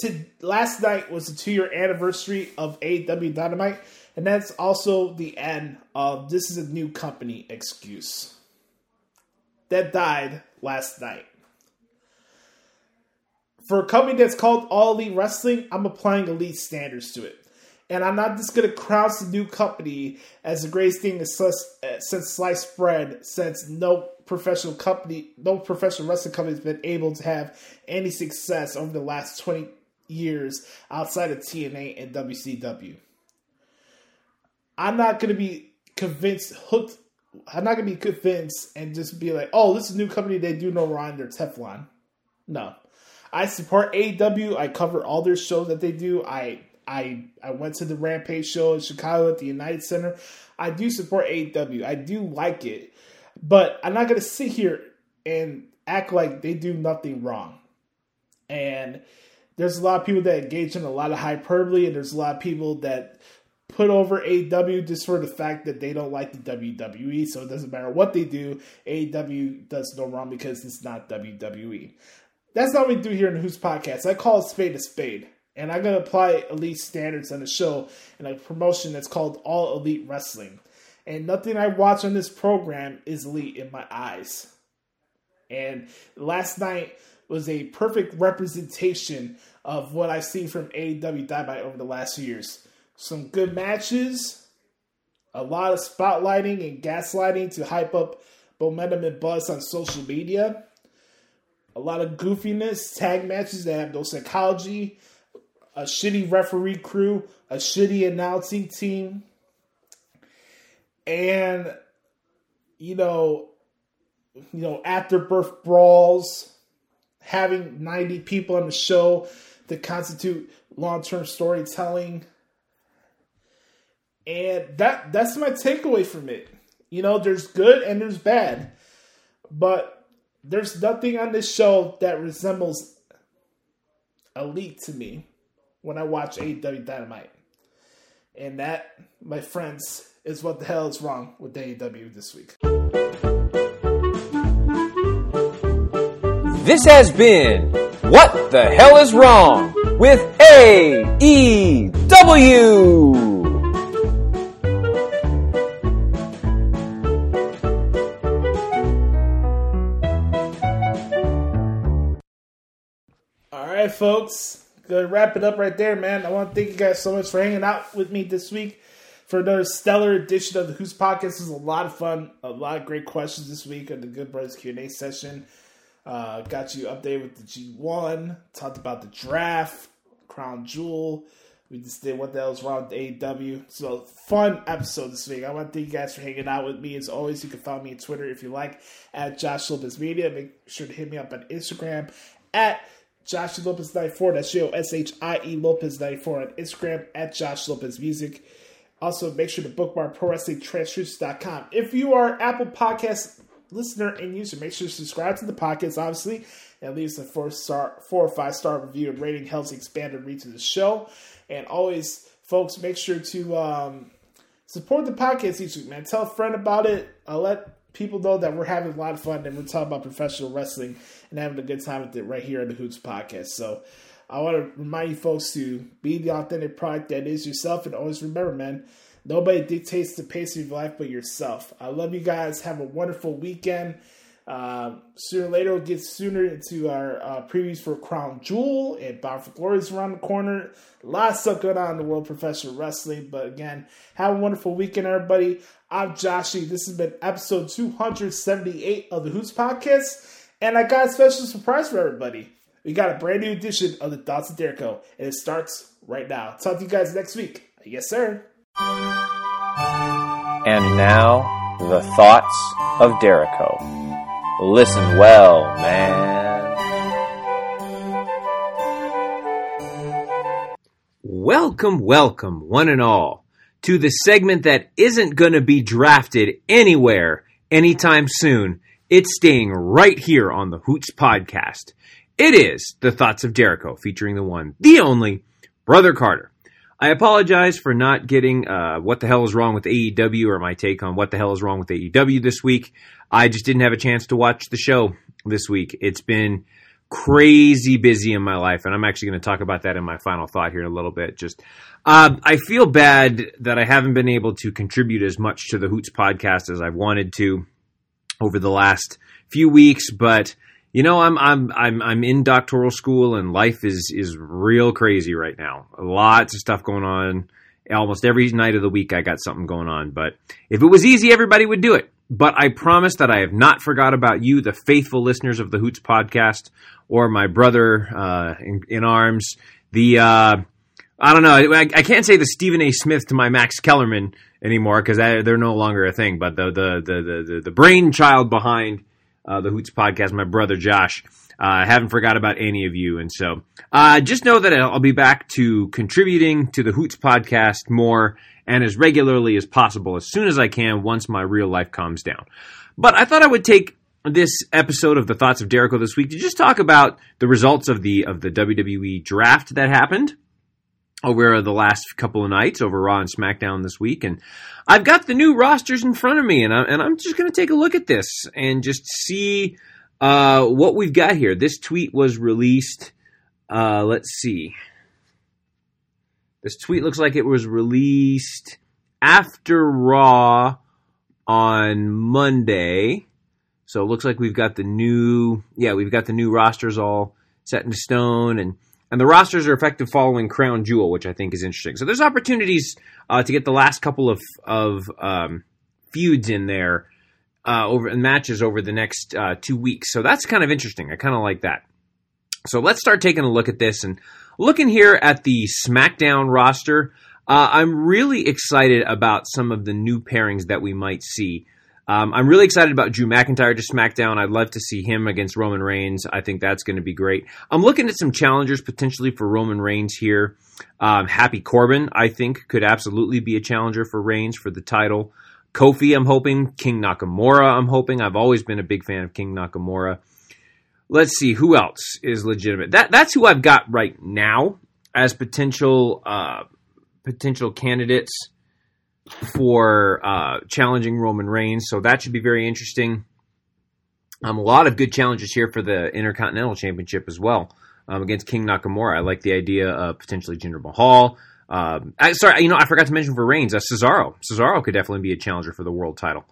to, last night was the two-year anniversary of AEW Dynamite, and that's also the end of this is a new company excuse that died last night. For a company that's called All Elite Wrestling, I'm applying elite standards to it. And I'm not just going to crown the new company as the greatest thing since, uh, since sliced bread, since no professional company, no professional wrestling company has been able to have any success over the last 20 years outside of TNA and WCW. I'm not going to be convinced, hooked. I'm not going to be convinced and just be like, oh, this is a new company. They do no wrong. They're Teflon. No. I support AEW. I cover all their shows that they do. I I I went to the Rampage show in Chicago at the United Center. I do support AEW. I do like it. But I'm not gonna sit here and act like they do nothing wrong. And there's a lot of people that engage in a lot of hyperbole, and there's a lot of people that put over AEW just for the fact that they don't like the WWE. So it doesn't matter what they do, AEW does no wrong because it's not WWE. That's not what we do here in Hoots Podcast. I call a spade a spade. And I'm going to apply elite standards on the show and a promotion that's called All Elite Wrestling. And nothing I watch on this program is elite in my eyes. And last night was a perfect representation of what I've seen from AEW Dynamite over the last few years. Some good matches, a lot of spotlighting and gaslighting to hype up momentum and buzz on social media, a lot of goofiness, tag matches that have no psychology, a shitty referee crew, a shitty announcing team, and you know, you know, afterbirth brawls, having 90 people on the show that constitute long-term storytelling. And that that's my takeaway from it. You know, there's good and there's bad. But there's nothing on this show that resembles Elite to me when I watch AEW Dynamite. And that, my friends, is what the hell is wrong with AEW this week. This has been What the Hell is Wrong with AEW. Right, folks. Gonna wrap it up right there, man. I want to thank you guys so much for hanging out with me this week for another stellar edition of the Hoots Podcast. This was a lot of fun, a lot of great questions this week on the Good Brothers Q and A session. Uh, got you updated with the G one. Talked about the draft, Crown Jewel. We just did what the hell's wrong with AEW. So fun episode this week. I want to thank you guys for hanging out with me. As always, you can follow me on Twitter if you like at Josh Lopez Media. Make sure to hit me up on Instagram at Joshie Lopez 94. That's J O S H I E Lopez 94 on Instagram at Josh Lopez Music. Also, make sure to bookmark ProWrestlingTranscriptions.com. If you are Apple Podcast listener and user, make sure to subscribe to the podcast, obviously, and leave us a four star, four or five star review and rating helps expand the reach the show. And always, folks, make sure to um, support the podcast each week, man. Tell a friend about it. I'll let people know that we're having a lot of fun and we're talking about professional wrestling and having a good time with it right here on the Hoots Podcast. So I want to remind you folks to be the authentic product that is yourself and always remember, man, nobody dictates the pace of your life but yourself. I love you guys. Have a wonderful weekend. Uh, sooner or later, we'll get sooner into our uh, previews for Crown Jewel and Bound for Glory is around the corner. Lots of stuff going on in the world of professional wrestling. But again, have a wonderful weekend, everybody. I'm Joshie. This has been episode 278 of the Hoots Podcast. And I got a special surprise for everybody. We got a brand new edition of the Thoughts of Dericho, and it starts right now. Talk to you guys next week. Yes, sir. And now, the thoughts of Dericho. Listen well, man. Welcome, welcome, one and all, to the segment that isn't going to be drafted anywhere anytime soon. It's staying right here on the Hoots podcast. It is The Thoughts of Dericho, featuring the one, the only, Brother Carter. I apologize for not getting uh, what the hell is wrong with AEW or my take on what the hell is wrong with AEW this week. I just didn't have a chance to watch the show this week. It's been crazy busy in my life, and I'm actually going to talk about that in my final thought here in a little bit. Just, uh, I feel bad that I haven't been able to contribute as much to the Hoots podcast as I've wanted to over the last few weeks, but you know, I'm I'm I'm I'm in doctoral school and life is is real crazy right now. Lots of stuff going on. Almost every night of the week I got something going on, but if it was easy everybody would do it. But I promise that I have not forgot about you, the faithful listeners of the Hoots podcast, or my brother uh, in, in arms, the uh, I don't know. I, I can't say the Stephen A. Smith to my Max Kellerman anymore because they're no longer a thing. But the the the the, the brainchild behind uh, the Hoots podcast, my brother Josh. I uh, haven't forgot about any of you. And so uh, just know that I'll be back to contributing to the Hoots podcast more and as regularly as possible as soon as I can once my real life calms down. But I thought I would take this episode of the Thoughts of Dericho this week to just talk about the results of the of the WWE draft that happened over the last couple of nights over Raw and SmackDown this week, and I've got the new rosters in front of me, and, I'm, and I'm just going to take a look at this and just see uh, what we've got here. This tweet was released. Uh, let's see. This tweet looks like it was released after Raw on Monday. So it looks like we've got the new, yeah, we've got the new rosters all set in stone, and and the rosters are effective following Crown Jewel, which I think is interesting. So there's opportunities uh, to get the last couple of of um, feuds in there uh, over and matches over the next uh, two weeks. So that's kind of interesting. I kind of like that. So let's start taking a look at this and looking here at the SmackDown roster. Uh, I'm really excited about some of the new pairings that we might see. Um, I'm really excited about Drew McIntyre to SmackDown. I'd love to see him against Roman Reigns. I think that's going to be great. I'm looking at some challengers potentially for Roman Reigns here. Um, Happy Corbin, I think, could absolutely be a challenger for Reigns for the title. Kofi, I'm hoping. King Nakamura, I'm hoping. I've always been a big fan of King Nakamura. Let's see who else is legitimate. That that's who I've got right now as potential uh, potential candidates for uh, challenging Roman Reigns. So that should be very interesting. Um, a lot of good challenges here for the Intercontinental Championship as well um, against King Nakamura. I like the idea of potentially Jinder Mahal. Um, I, sorry, you know, I forgot to mention for Reigns, uh, Cesaro. Cesaro could definitely be a challenger for the world title.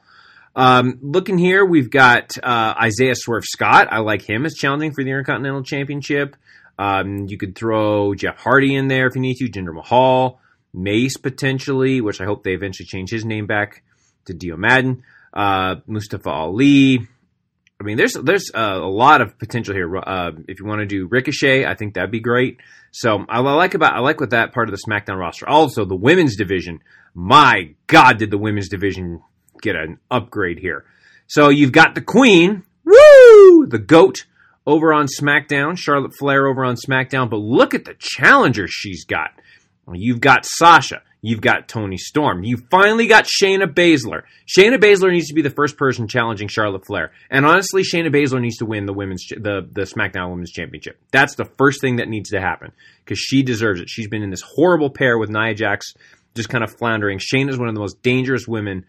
Um, looking here, we've got uh, Isaiah Swerve Scott. I like him as challenging for the Intercontinental Championship. Um, you could throw Jeff Hardy in there if you need to, Jinder Mahal. Mace potentially, which I hope they eventually change his name back to Dio Maddin. Uh, Mustafa Ali. I mean, there's there's a lot of potential here. Uh, if you want to do Ricochet, I think that'd be great. So I, I like about I like with that part of the SmackDown roster. Also, the women's division. My God, did the women's division get an upgrade here? So you've got the Queen, woo, the Goat over on SmackDown, Charlotte Flair over on SmackDown. But look at the challenger she's got. You've got Sasha. You've got Toni Storm. You finally got Shayna Baszler. Shayna Baszler needs to be the first person challenging Charlotte Flair. And honestly, Shayna Baszler needs to win the women's the the SmackDown Women's Championship. That's the first thing that needs to happen because she deserves it. She's been in this horrible pair with Nia Jax, just kind of floundering. Shayna is one of the most dangerous women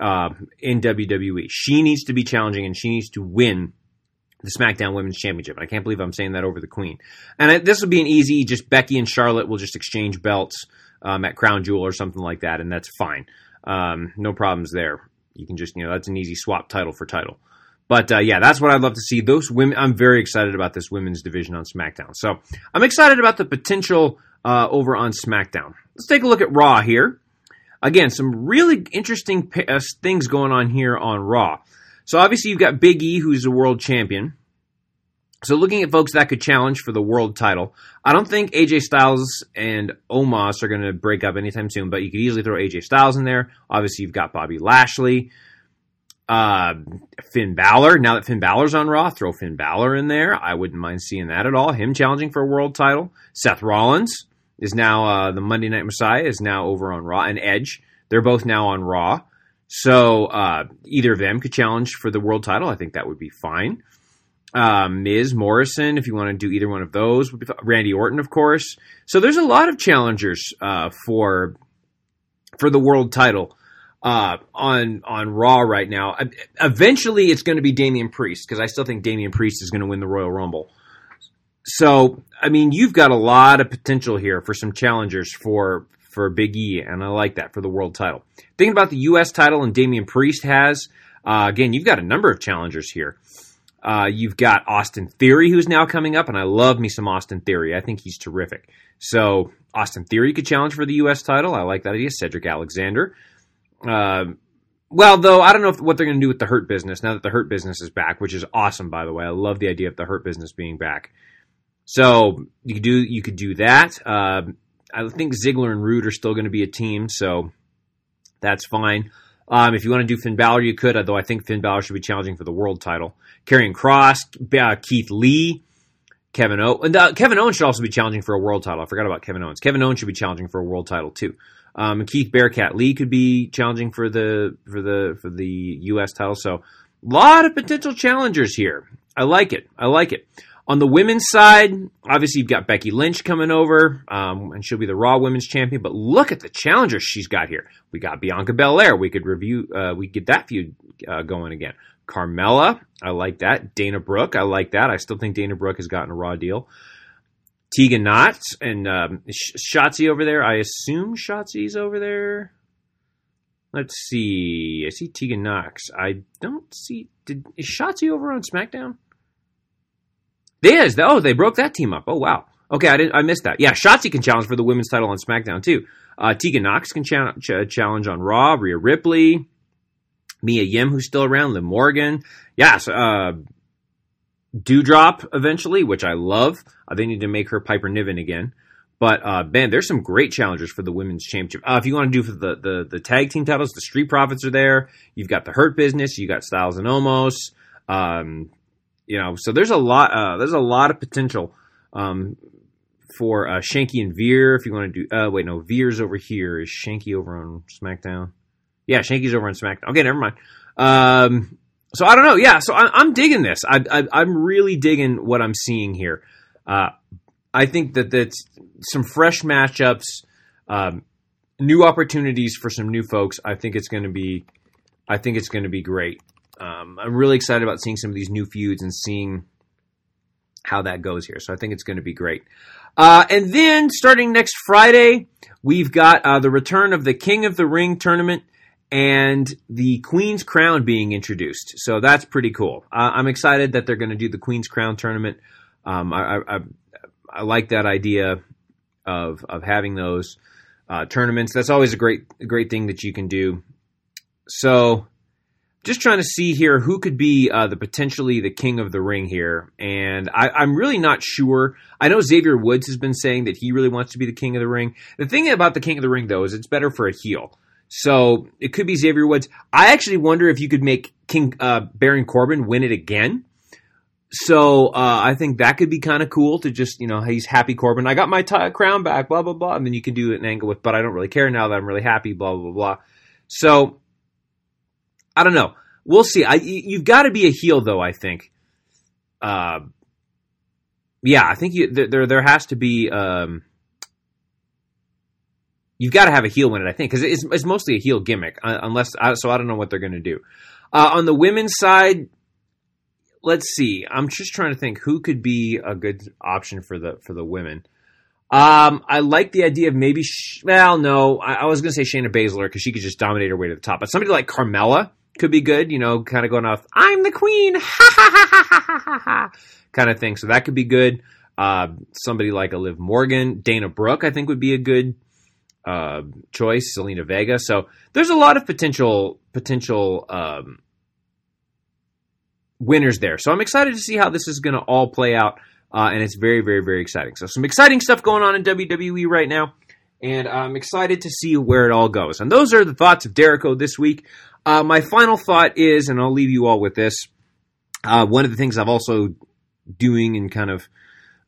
uh, in WWE. She needs to be challenging and she needs to win the SmackDown Women's Championship. I can't believe I'm saying that over the Queen. And this will be an easy, just Becky and Charlotte will just exchange belts um, at Crown Jewel or something like that, and that's fine. Um, no problems there. You can just, you know, that's an easy swap title for title. But uh, yeah, that's what I'd love to see. Those women, I'm very excited about this women's division on SmackDown. So I'm excited about the potential uh, over on SmackDown. Let's take a look at Raw here. Again, some really interesting p- uh, things going on here on Raw. So obviously you've got Big E, who's a world champion. So looking at folks that could challenge for the world title, I don't think AJ Styles and Omos are going to break up anytime soon, but you could easily throw AJ Styles in there. Obviously you've got Bobby Lashley, uh, Finn Balor. Now that Finn Balor's on Raw, throw Finn Balor in there. I wouldn't mind seeing that at all. Him challenging for a world title. Seth Rollins is now uh, the Monday Night Messiah is now over on Raw, and Edge. They're both now on Raw. So uh, either of them could challenge for the world title. I think that would be fine. Uh, Miz Morrison, if you want to do either one of those, would be fun. Randy Orton, of course. So there's a lot of challengers uh, for for the world title uh, on on Raw right now. Eventually, it's going to be Damian Priest because I still think Damian Priest is going to win the Royal Rumble. So, I mean, you've got a lot of potential here for some challengers for for Big E, and I like that for the world title. Thinking about the U.S. title and Damian Priest has, uh, again, you've got a number of challengers here. Uh, you've got Austin Theory, who's now coming up, and I love me some Austin Theory. I think he's terrific. So, Austin Theory could challenge for the U.S. title. I like that idea. Cedric Alexander. Uh, well, though, I don't know if, what they're going to do with the Hurt business now that the Hurt business is back, which is awesome, by the way. I love the idea of the Hurt business being back. So you could do you could do that. Uh, I think Ziggler and Rude are still going to be a team, so that's fine. Um, if you want to do Finn Balor, you could, although I think Finn Balor should be challenging for the world title. Karrion Kross, uh, Keith Lee, Kevin Owens. And, uh, Kevin Owens should also be challenging for a world title. I forgot about Kevin Owens. Kevin Owens should be challenging for a world title too. Um, Keith Bearcat Lee could be challenging for the for the for the U.S. title. So, a lot of potential challengers here. I like it. I like it. On the women's side, obviously you've got Becky Lynch coming over, um, and she'll be the Raw Women's Champion. But look at the challengers she's got here. We got Bianca Belair. We could review. Uh, we get that feud uh, going again. Carmella, I like that. Dana Brooke, I like that. I still think Dana Brooke has gotten a Raw deal. Tegan Nox and um, Sh- Shotzi over there. I assume Shotzi's over there. Let's see. I see Tegan Nox. I don't see. Did is Shotzi over on SmackDown? Is. Oh, they broke that team up. Oh wow. Okay, I didn't. I missed that. Yeah, Shotzi can challenge for the women's title on SmackDown too. Uh, Tegan Nox can cha- ch- challenge on Raw. Rhea Ripley, Mia Yim, who's still around. Liv Morgan. Yes. Uh, Doudrop eventually, which I love. Uh, they need to make her Piper Niven again. But uh, Ben, there's some great challengers for the women's championship. Uh, if you want to do for the, the the tag team titles, the Street Profits are there. You've got the Hurt Business. You got Styles and Omos. Um, you know, so there's a lot. Uh, there's a lot of potential um, for uh, Shanky and Veer. If you want to do, uh, wait, no, Veer's over here. Is Shanky over on SmackDown? Yeah, Shanky's over on SmackDown. Okay, never mind. Um, so I don't know. Yeah, so I, I'm digging this. I, I'm really digging what I'm seeing here. Uh, I think that that's some fresh matchups, um, new opportunities for some new folks. I think it's going to be, I think it's going to be great. Um, I'm really excited about seeing some of these new feuds and seeing how that goes here. So I think it's going to be great. Uh, and then starting next Friday, we've got uh, the return of the King of the Ring tournament and the Queen's Crown being introduced. So that's pretty cool. Uh, I'm excited that they're going to do the Queen's Crown tournament. Um, I, I, I, like that idea of of having those uh, tournaments. That's always a great a great thing that you can do. So, just trying to see here who could be uh, the potentially the king of the ring here, and I, I'm really not sure. I know Xavier Woods has been saying that he really wants to be the king of the ring. The thing about the king of the ring though is it's better for a heel. So it could be Xavier Woods. I actually wonder if you could make King uh, Baron Corbin win it again. So uh, I think that could be kind of cool to just you know he's happy Corbin. I got my t- crown back, blah blah blah, and then you can do an angle with, but I don't really care now that I'm really happy, blah blah blah. So I don't know. We'll see. I you've got to be a heel though. I think. Uh, yeah, I think you, there there has to be. Um, you've got to have a heel win it. I think because it's, it's mostly a heel gimmick, uh, unless so. I don't know what they're going to do. Uh, on the women's side, let's see. I'm just trying to think who could be a good option for the for the women. Um, I like the idea of maybe. Sh- well, no, I, I was going to say Shayna Baszler because she could just dominate her way to the top. But somebody like Carmella could be good. You know, kind of going off. I'm the queen, ha ha ha ha ha ha ha, kind of thing. So that could be good. Uh, somebody like a Liv Morgan, Dana Brooke, I think would be a good uh, choice. Zelina Vega. So there's a lot of potential potential. Um, winners there. So I'm excited to see how this is going to all play out, uh, and it's very, very, very exciting. So some exciting stuff going on in WWE right now, and I'm excited to see where it all goes. And those are the thoughts of Dericho this week. Uh, my final thought is, and I'll leave you all with this. Uh, one of the things I've also doing and kind of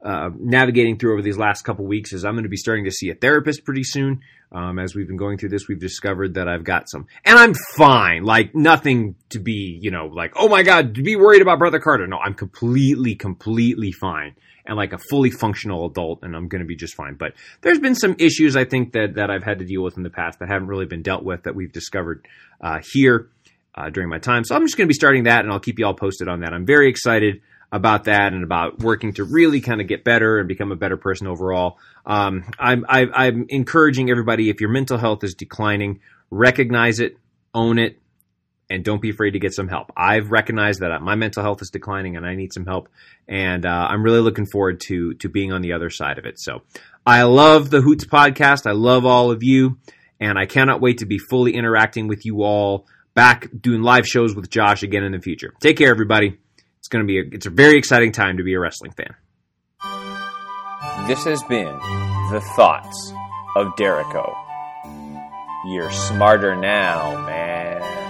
uh, navigating through over these last couple weeks is I'm going to be starting to see a therapist pretty soon. Um, as we've been going through this, we've discovered that I've got some, and I'm fine. Like nothing to be, you know, like oh my god, to be worried about Brother Carter. No, I'm completely, completely fine, and like a fully functional adult, and I'm going to be just fine. But there's been some issues I think that that I've had to deal with in the past that haven't really been dealt with that we've discovered uh, here uh, during my time. So I'm just going to be starting that, and I'll keep you all posted on that. I'm very excited about that and about working to really kind of get better and become a better person overall. Um, I'm, I, I'm encouraging everybody if your mental health is declining, recognize it, own it, and don't be afraid to get some help. I've recognized that my mental health is declining and I need some help, and uh, I'm really looking forward to to being on the other side of it. So I love the Hoots podcast. I love all of you, and I cannot wait to be fully interacting with you all back doing live shows with Josh again in the future. Take care, everybody. It's going to be a, it's a very exciting time to be a wrestling fan. This has been The Thoughts of Dericho. You're smarter now, man.